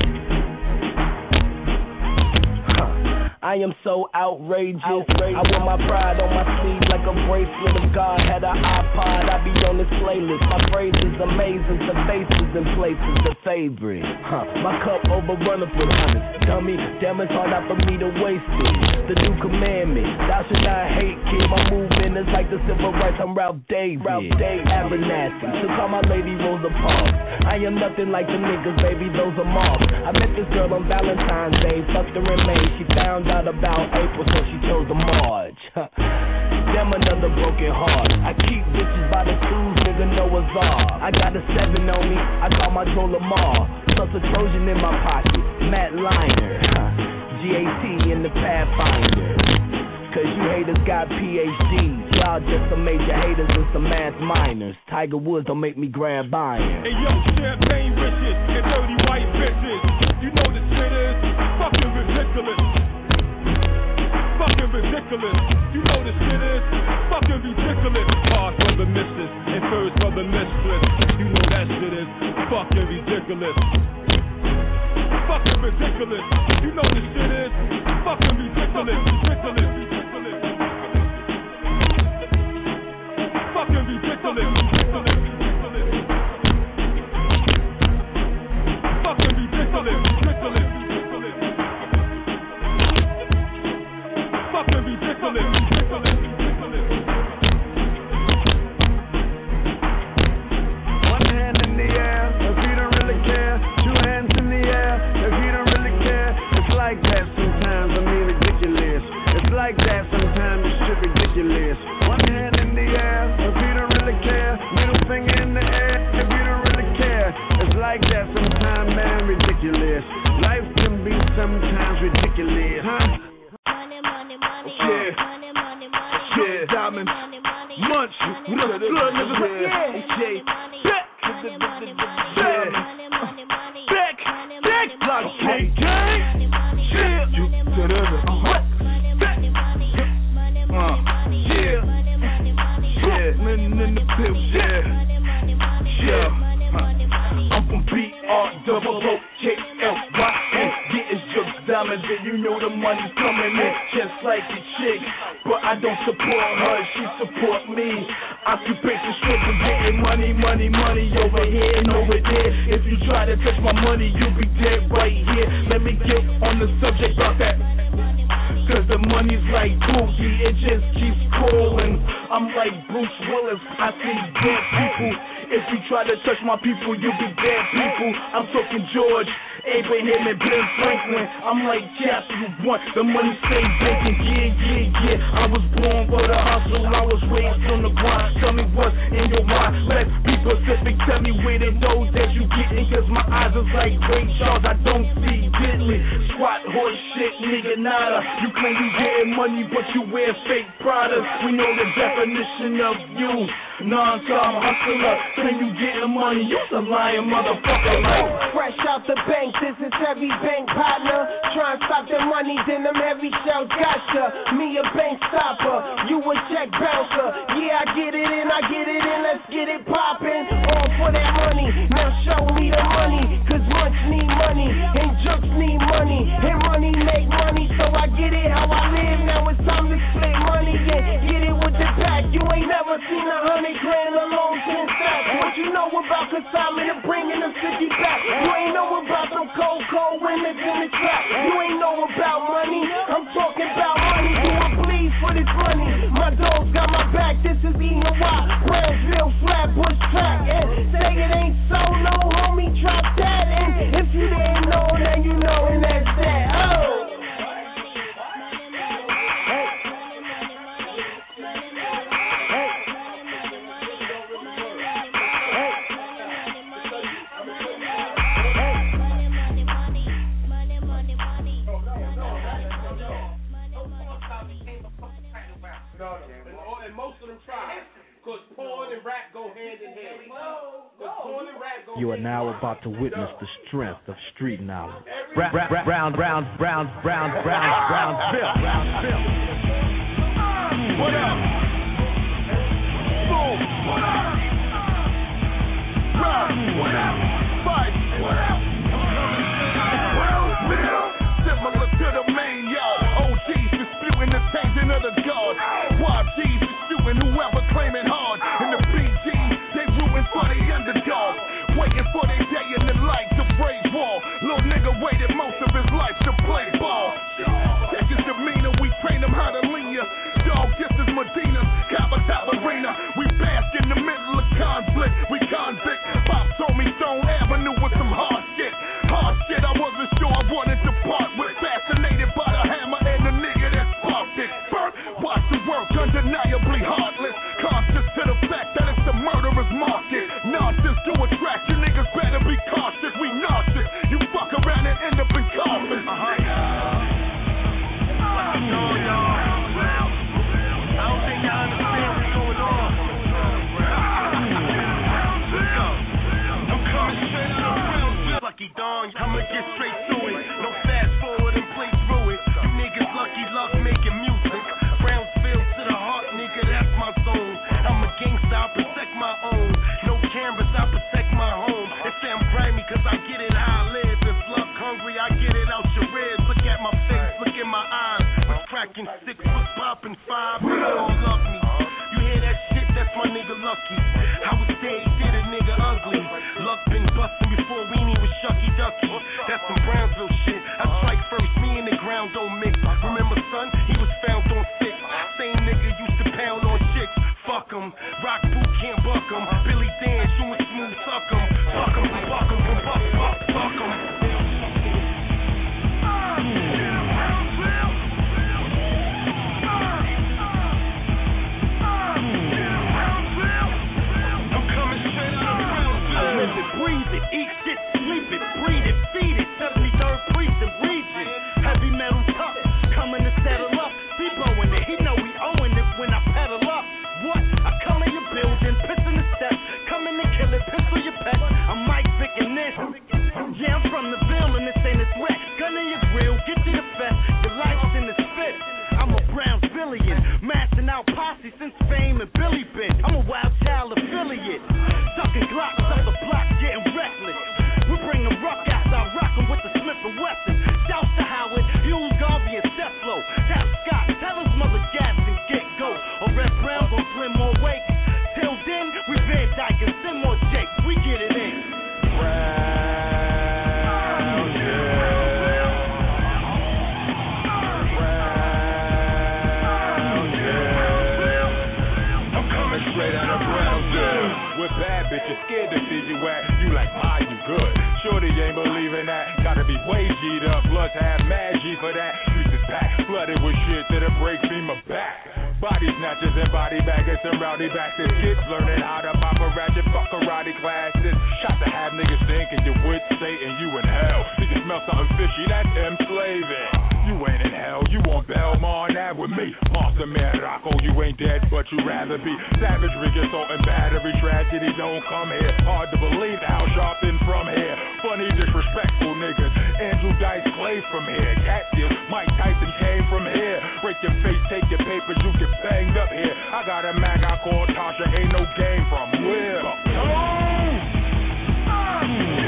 I am so outrageous. I wear my pride on my sleeve like a bracelet of God. Had an iPod, I be on this playlist. My phrases amazing, the faces and places, the favorite. Huh. My cup overrunneth with honey. Dummy, damn it's hard not for me to waste it. The new commandment, thou should not hate, kid. My movement is like the civil rights. I'm Ralph David. Ralph David. Abernathy. So call my lady Rosa Parks. I am nothing like the niggas, baby. Those are marks. I met this girl on Valentine's Day. Fucked her in May. She found out about April, so she chose the March. Damn another broken heart. I keep bitches by the tools, nigga Noah's Ark. I got a seven on me, I call my Joe Lamar. Plus a Trojan in my pocket, Matt Liner. GAT in the Pathfinder. Cause you haters got PhDs. Y'all just some major haters and some math minors. Tiger Woods don't make me grab iron. Hey yo, champagne riches and dirty white bitches. You know the shit is fucking ridiculous. Fucking ridiculous. You know the shit is fucking ridiculous. Pass for the missus and first for the mistress. You know that shit is fucking ridiculous. Fucking ridiculous. You know the shit is fucking ridiculous. ridiculous, ridiculous. Fucking ridiculous, ridiculous, ridiculous. Fucking ridiculous. Two hands in the air if you don't really care. It's like that sometimes, I mean ridiculous. It's like that sometimes, it's shit ridiculous. One hand in the air if you don't really care. Middle finger in the air if you don't really care. It's like that sometimes, man, ridiculous. Life can be sometimes ridiculous, huh? Money, money, money, yeah. Money, money, money, yeah. Diamond. Munch. What up, blood nigga? Yeah. Yeah. You to the what? Uh. Yeah. Money, money, money. Yeah. Men in the pill. Yeah. Money, money, money. Yeah. Uh. I'm from B-R double O K L Y N. Getting jokes diamonds and you know the money's coming in just like a chick. But I don't support her, she support me. Occupation struggle, getting money, money, money over here and over there. If you try to touch my money, you'll be dead right here. Let me get on the subject about that. Cause the money's like Boogie, it just keeps calling. I'm like Bruce Willis, I see dead people. If you try to touch my people, you'll be dead people. I'm talking George, Abraham, and Ben Franklin. I'm like Capital One, the money stay banking. Yeah, yeah, yeah. I was born with a hustle, I was raised on the grind. Tell me what's in your mind. Let's be specific, tell me where the those that you getting. Cause my eyes is like Ray Charles, I don't see diddly. Squat horse shit, nigga, nada. You claim you getting money, but you wear fake products. We know the definition of you. Non-com hustler, claim you getting money, you's a lying motherfucker. Like, Fresh out the bank, this is heavy bank partner. Try and stop the money, then them heavy shells gotcha. Me a bank stopper, you a check bouncer. Yeah, I get it in, I get it in, let's get it poppin'. All for that money, now show me the money. Cause munch need money, and jokes need money, and money make money. So I get it how I live, now it's time to split money. Yeah, get it with the pack. You ain't never seen a hundred grand alone ten stacks. What you know about consignment and bringing them 50 back? You ain't know about them cold, cold winners in the trap. You ain't know about money. I'm talking about money. Do I bleed for this money? My dogs got my back. This is Eaton Wild. Brownsville, Flatbush track. And say it ain't so, no homie, drop that. And if you didn't know, then you know, and that's that. Oh. You are now about to witness the strength of street knowledge. Brown, brown, brown, brown, brown, brown, brown, Brownsville. Brownsville. What up? Boom. What up? Rock. What up? Fight. What up? Brownsville. Similar to the main yard. OGs disputing the changing of the guard. YGs disputing whoever claiming hard. waiting for their day in the light to break ball. Little nigga waited most of his life to play ball. That's his demeanor, we train them how to lean ya. Dog, this is Medina, Capital Arena. We bask in the middle of conflict, we convict. Pop told me Stone Avenue with some hard shit. Hard shit, I wasn't sure I wanted to part with. Fascinated by the hammer and the nigga that sparked it. Burp, watch the work undeniably heartless. It's a murderer's market. To attract you niggas better be cautious. We nauseous. You fuck around and end up in coffin. Uh-huh. I'ma get straight to it. No fast forward and play through it. You niggas lucky luck making music. Brownsville to the heart, nigga, that's my zone. I'm a gangsta eyes, I get it how I live. If Luck hungry, I get it out your ribs. Look at my face, look in my eyes. What's cracking six, what's popping five? They all love me. You hear that shit? That's my nigga Lucky. I was dead, did a nigga ugly. Luck been busting before we Weenie was Shucky Ducky. That's some Brownsville shit. I strike first, me and the ground don't mix. Remember, son, he was found on six. Same nigga used to pound on chicks. Fuck him. Rock boot can't buck him. Billy Dan, you and smooth suck him fuck, Bad bitches scared to see you at. You like, ah, you good. Shorty ain't believing that. Gotta be way G'd up. Plus have mad G for that. Streets is packed, flooded with shit that'll break FEMA back. Body snatchers and body baggers and rowdy bastards. Kids learning how to pop a ratchet, fuck karate classes. Shot to have niggas thinking you with Satan, you in hell. You can smell something fishy, that's M slaving. You ain't in hell, you on Belmont Ave with me. Rocco, you ain't dead, but you rather be. Savagery, assault, and battery, tragedy don't come here. Hard to believe how sharp from here. Funny, disrespectful niggas. Andrew Dice Clay from here. Cat deals, Mike Tyson came from here. Break your face, take your papers, you get banged up here. I got a Mac, I call Tasha, ain't no game from where. Come on! Hmm.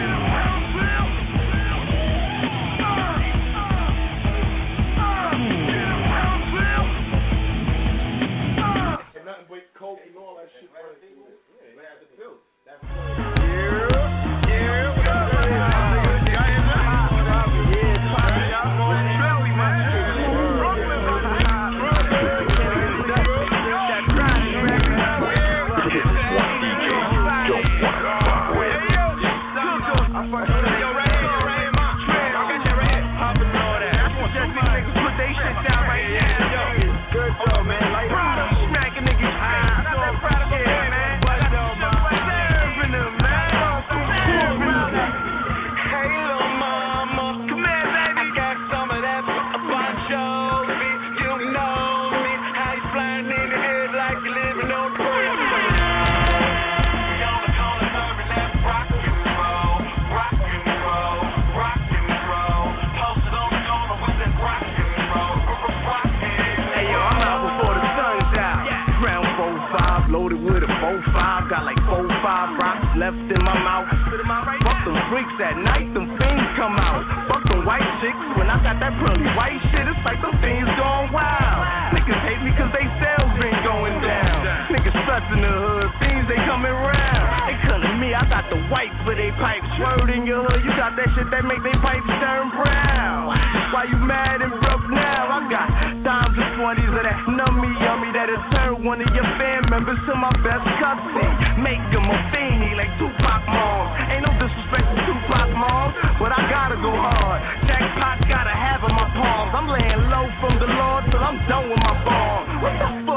At night, them fiends come out. Fuck them white chicks when I got that pearly white shit. It's like them fiends going wild. Niggas hate me cause they sales been going down. Niggas sluts in the hood, things they coming round. They come me, I got the white for they pipes. Word in your hood, you got that shit that make they pipes turn brown. Why you mad and broke now? I got dimes and twenties of that nummy yummy that'll turn one of your fan members to my best cousin. Make them a fiend like Tupac moms. Ain't no disrespect to Tupac moms, but I gotta go hard. Jackpot gotta have in my palms. I'm laying low from the Lord till I'm done with my ball. What the fuck?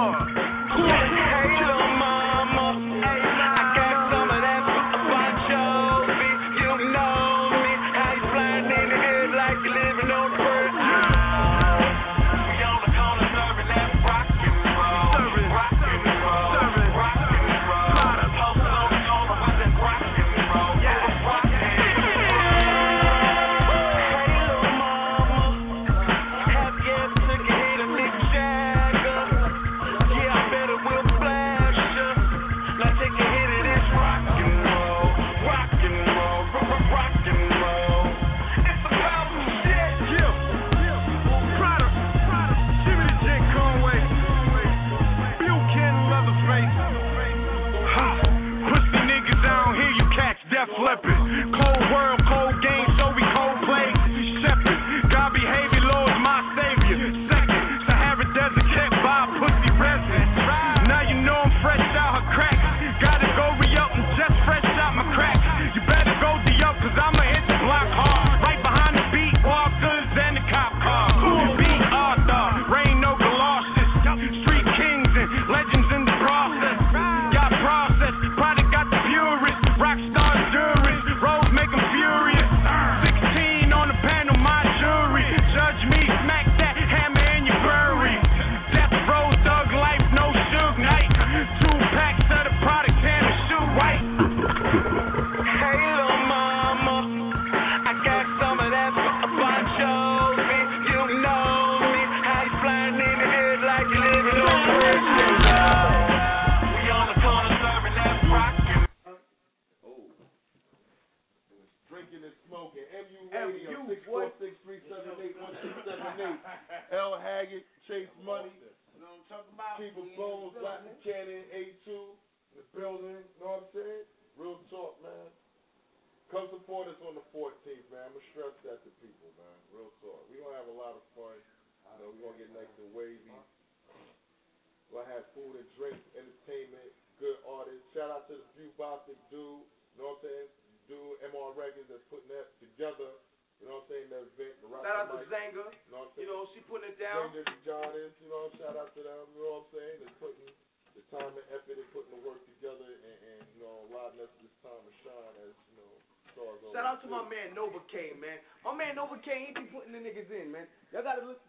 Kane, man. My man Kane, he be putting the niggas in, man. Y'all gotta listen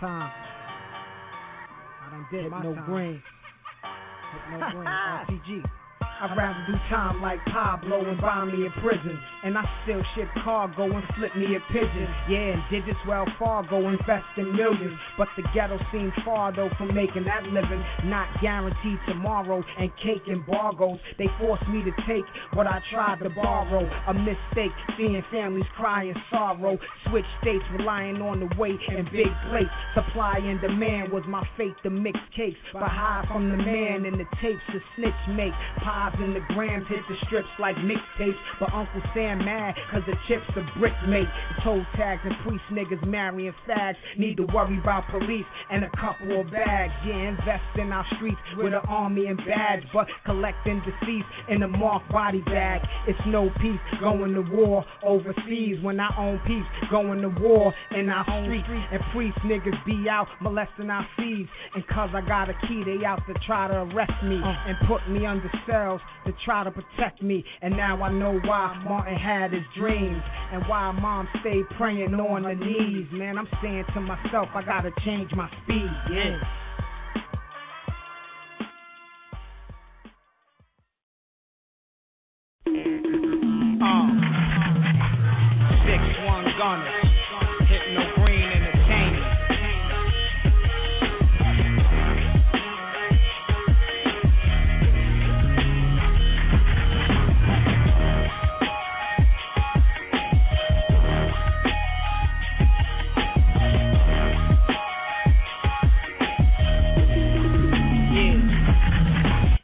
time. I done did my no time. green. Hit no. RPG. I'd rather do time like Pablo and buy me in prison. And I still ship cargo and flip me a pigeon. Yeah, and digits well Fargo invest in millions. But the ghetto seems far though from making that living. Not guaranteed tomorrow and cake embargoes. They force me to take what I tried to borrow. A mistake, seeing families cry in sorrow. Switch states relying on the weight and big plates. Supply and demand was my fate to mix cakes. But high from the man and the tapes the snitch make. Pies in the grams hit the strips like mixtapes. But Uncle Sam mad cause the chips the brick mate. Toe tags and priest niggas marrying fags. Need to worry about police and a couple of bags. Yeah, invest in our streets with an army and badge. But collecting deceased in a marked body bag. It's no peace going to war overseas. When I own peace, going to war in our streets. And priest niggas be out molesting our seeds. And cause I got a key, they out to try to arrest me uh. and put me under to try to protect me. And now I know why Martin had his dreams and why mom stayed praying on her knees. Man, I'm saying to myself, I gotta change my speed. Yeah.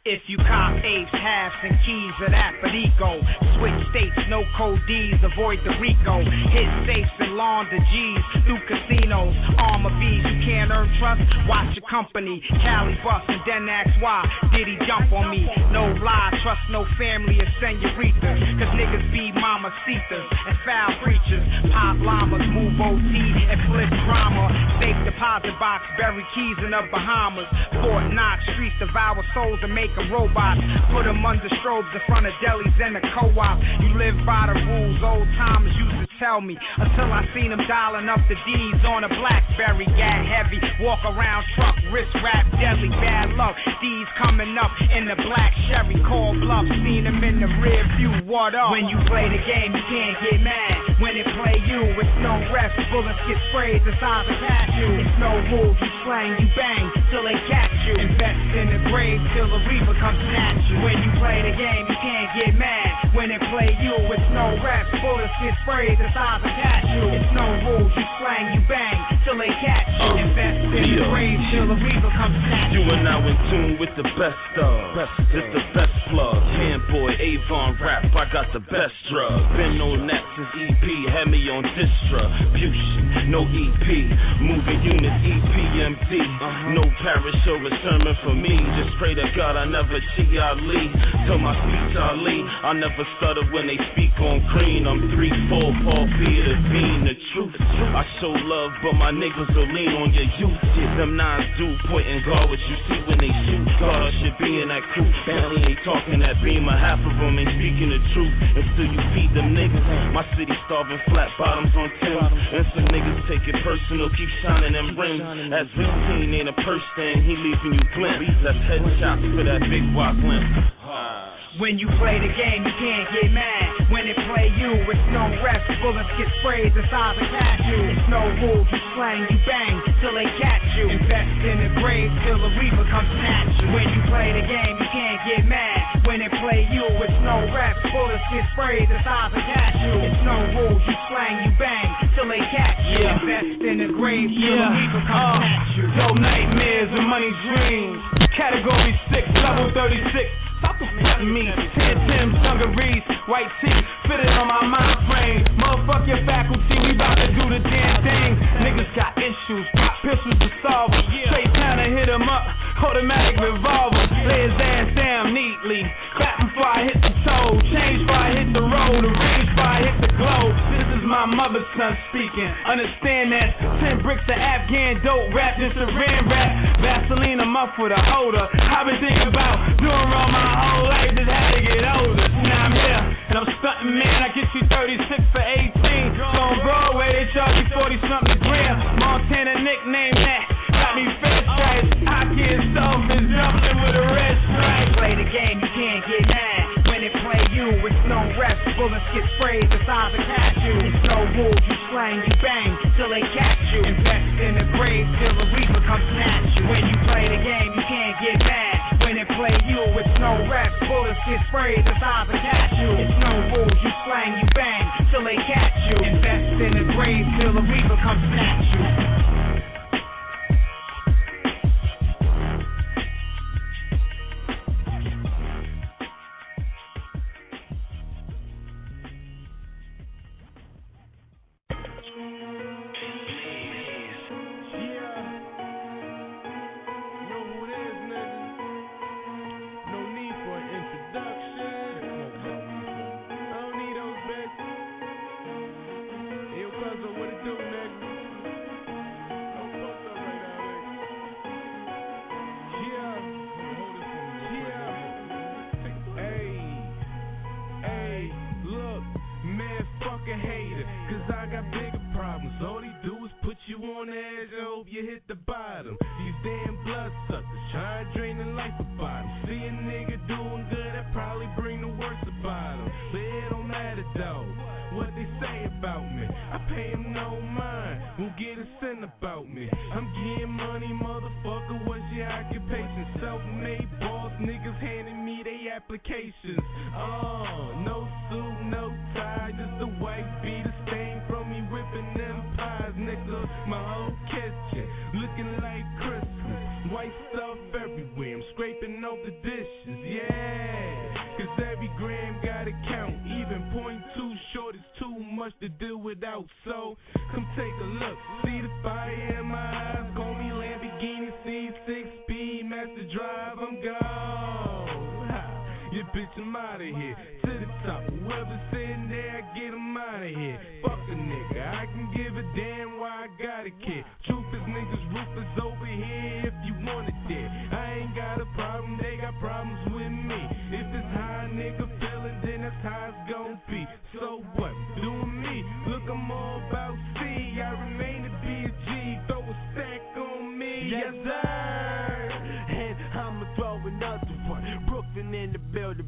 If you cop apes, halves, and keys of that Perico. Switch states, no code D's, avoid the Rico. Hit safes and launder G's through casinos. Armor B's, you can't earn trust. Watch your company. Cali bust and then ask why did he jump on me? No lie, trust no family or senoritas. Cause niggas be mamacitas and foul preachers. Pop llamas, move OT and flip drama. Safe deposit box, bury keys in the Bahamas. Fort Knox, streets devour souls and make them robots. Put them under strobes in front of delis and the co-op. You live by the rules old timers used to tell me. Until I seen them dialing up the D's on a Blackberry. Gat heavy, walk around truck, wrist wrap, deadly, bad luck. D's coming up in the black Chevy. Call bluff, seen them in the rear view. What up? When you play the game, you can't get mad. When it play you, it's no rest. Bullets get sprayed, the size of you. It's no rules, you slang, you bang till they catch you. Invest in the grave till the reaper comes you. When you play the game, you can't get mad. When it play you, it's no rest. Bullets get sprayed, the size of you. It's no rules, you slang, you bang till they catch you. Oh, Invest in the grave till the reaper comes snatch You are now in tune with the best of. It's the best plug. Fanboy Avon rap, I got the best drug. Been on that since EP, had me on distribution. No EP, moving unit EPMD. Uh-huh. No parish or a sermon for me. Just pray to God I never cheat Ali. Till my speech Ali, I never never stutter when they speak on green. I'm three, four, Paul Peter Bean, the truth. I show love, but my niggas will lean on your youth. Them nines do point and guard what you see when they shoot. God should be in that crew. Family ain't talking that beam, a half of them ain't speaking the truth. And still you feed them niggas. My city starving flat bottoms on Tim's. And some niggas take it personal, keep shining them rims. As 15 ain't a purse thing, he leaving you glimpse. That's headshots for that big limp. When you play the game, you can't get mad. When it play you, it's no rest. Bullets get sprayed inside the cashew. It's no rules, you slang, you bang till they catch you. Invest in the grave till the reaper comes snatch you. When you play the game, you can't get mad. When it play you, it's no rest. Bullets get sprayed inside the cashew. It's no rules, you slang, you bang till they catch you. Yeah. Invest in the grave till the Yeah. reaper comes Uh, snatch you. Yo, nightmares and money dreams. Category 6, level 36. Stop the me. Ten Tim's, dungarees, white tee, fitted on my mind frame. Motherfuck your faculty, we bout to do the damn thing. Niggas got issues, got pistols to solve 'em. Straight time to hit 'em up, automatic revolver. Lay his ass down neatly. Clap before I hit the toe. Change before I hit the road. Arrange before I hit the globe. This is my mother's son speaking. Understand that 10 bricks of Afghan dope wrapped in saran wrap. Vaseline, I'm up for the odor. I've been thinking about doing wrong my whole life, just had to get older. Now I'm here, and I'm stunting, man. I get you 36 for 18. So on Broadway, they charge you 40 something gram. Montana nickname that. Got me fed stripes. I can't stop is jumping with a red stripe. Play the game, you can't get mad. When it play you, it's no rest. Bullets get sprayed the cashew. It's no rules, you slang, you bang till they catch you. Invest in the grave till the reaper comes snatch you. When you play the game, you can't get mad. Play you, it's no rest. Bullets get sprayed the cashew. It's no rules, you slang, you bang till they catch you. Invest in the grave till the reaper comes snatch you.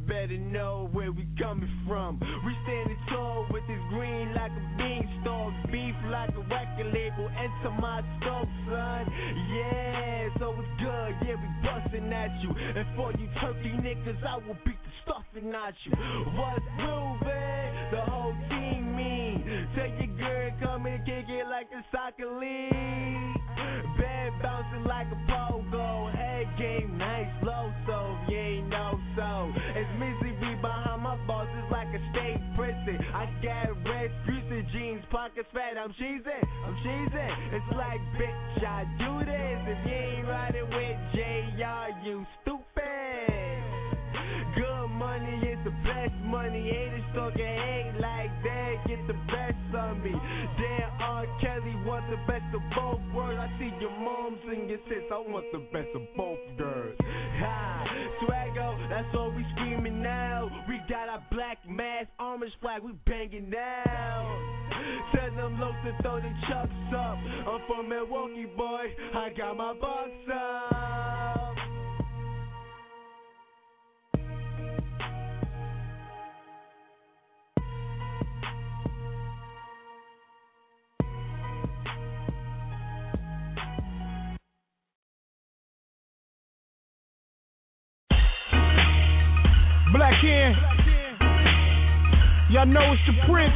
Better know where we coming from. We standing tall with this green like a beanstalk, beef like a record label. Enter my scope, son. Yeah, so it's good. Yeah, we busting at you. And for you turkey niggas, I will beat the stuffing out you. What's moving? The whole team mean. Tell your girl come and kick it like a soccer league. Bad bouncing like a pogo. Head game nice, low so you ain't know so. It's misery behind my boss, it's like a state prison. I got red and jeans, pockets fat. I'm cheesing, I'm cheesing. It's like bitch, I do this. If you ain't riding with JR, you stupid. The best money, haters talking hate like that. Get the best of me. Damn, R. Kelly want the best of both worlds. I see your moms and your sis. I want the best of both girls. Ha, swaggo, that's all we screaming now. We got our black mask, orange flag, we banging now. Tell them locs to throw the chucks up. I'm from Milwaukee, boy. I got my box up. Y'all know it's the Prince.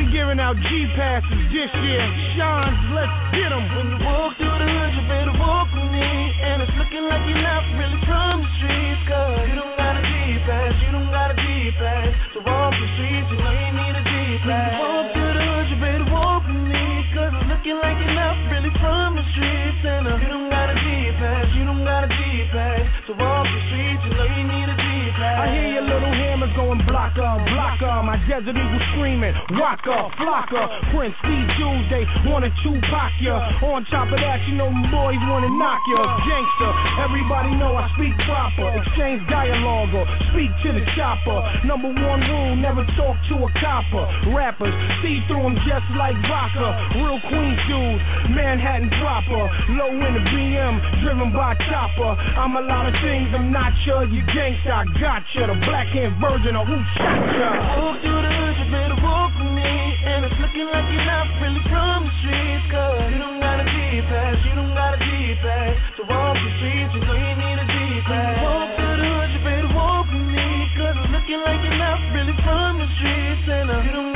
We giving out G passes this year. Sean's, let's get 'em. When you walk through the hood, you better walk with me. And it's looking like you're not really from the streets. Cause you don't got a G pass, you don't got a G pass. To walk the streets, you you need a G pass. When you walk through the hood, you better walk with me. Cause it's looking like you're not really from the streets. And uh, you don't got a G pass, you don't got a G pass. To walk the streets, you know you need a G pass. I hear your little hammers going blocker, blocker. My desert eagle screaming, rocker, flocker. Prince Steve Jules, they wanna Tupac ya. On top of that, you know boys wanna knock ya. Gangster, everybody know I speak proper. Exchange dialogue or speak to the chopper. Number one rule, never talk to a copper. Rappers, see through them just like vodka. Real Queens dude, Manhattan proper. Low in the BM, driven by chopper. I'm a lot of things, I'm not sure you gangsta. I got ya, the black hand version of who shot ya. Walk through the hood, you better walk with me. And it's looking like you're not really from the streets. Cause you don't got a G pass, you don't got a G pass. To walk the streets, you know you need a G pass. Walk through the hood, you better walk with me. Cause it's looking like you're not really from the streets. And uh, you don't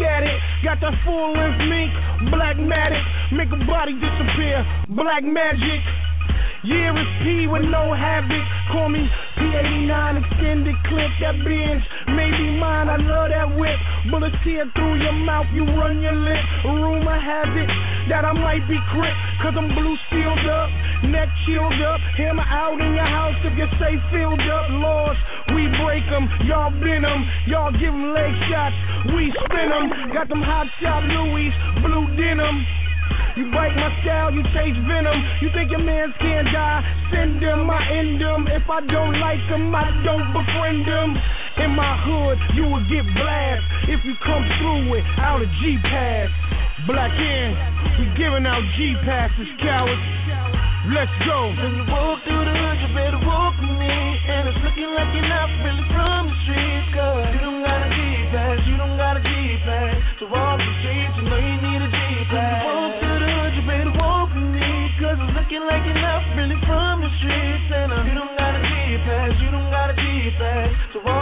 at it. Got that full length mink, black matic, make a body disappear, black magic. Yeah, it's P with no havoc. Call me P89 extended clip. That Benz may be mine. I love that whip. Bullets tear through your mouth, you run your lip. Rumor has it that I might be crit. Cause I'm blue sealed up, neck chilled up. Hammer out in your house if you stay filled up. Laws, we break 'em. Y'all bend 'em. Y'all give 'em leg shots. We spin 'em. Got them hot shot Louis, blue denim. You bite my style, you taste venom. You think your mans can't die? Send them, I end them. If I don't like them, I don't befriend them. In my hood, you will get blast if you come through without a G pass. Black in, we giving out G passes, cowards. Let's go. When you walk through the hood, you better walk with me. And it's looking like you're not really from the streets. Cause you don't got a G pass, you don't got a G pass. To walk really from the streets. And uh, you don't got a G pass, you don't gotta be G pass.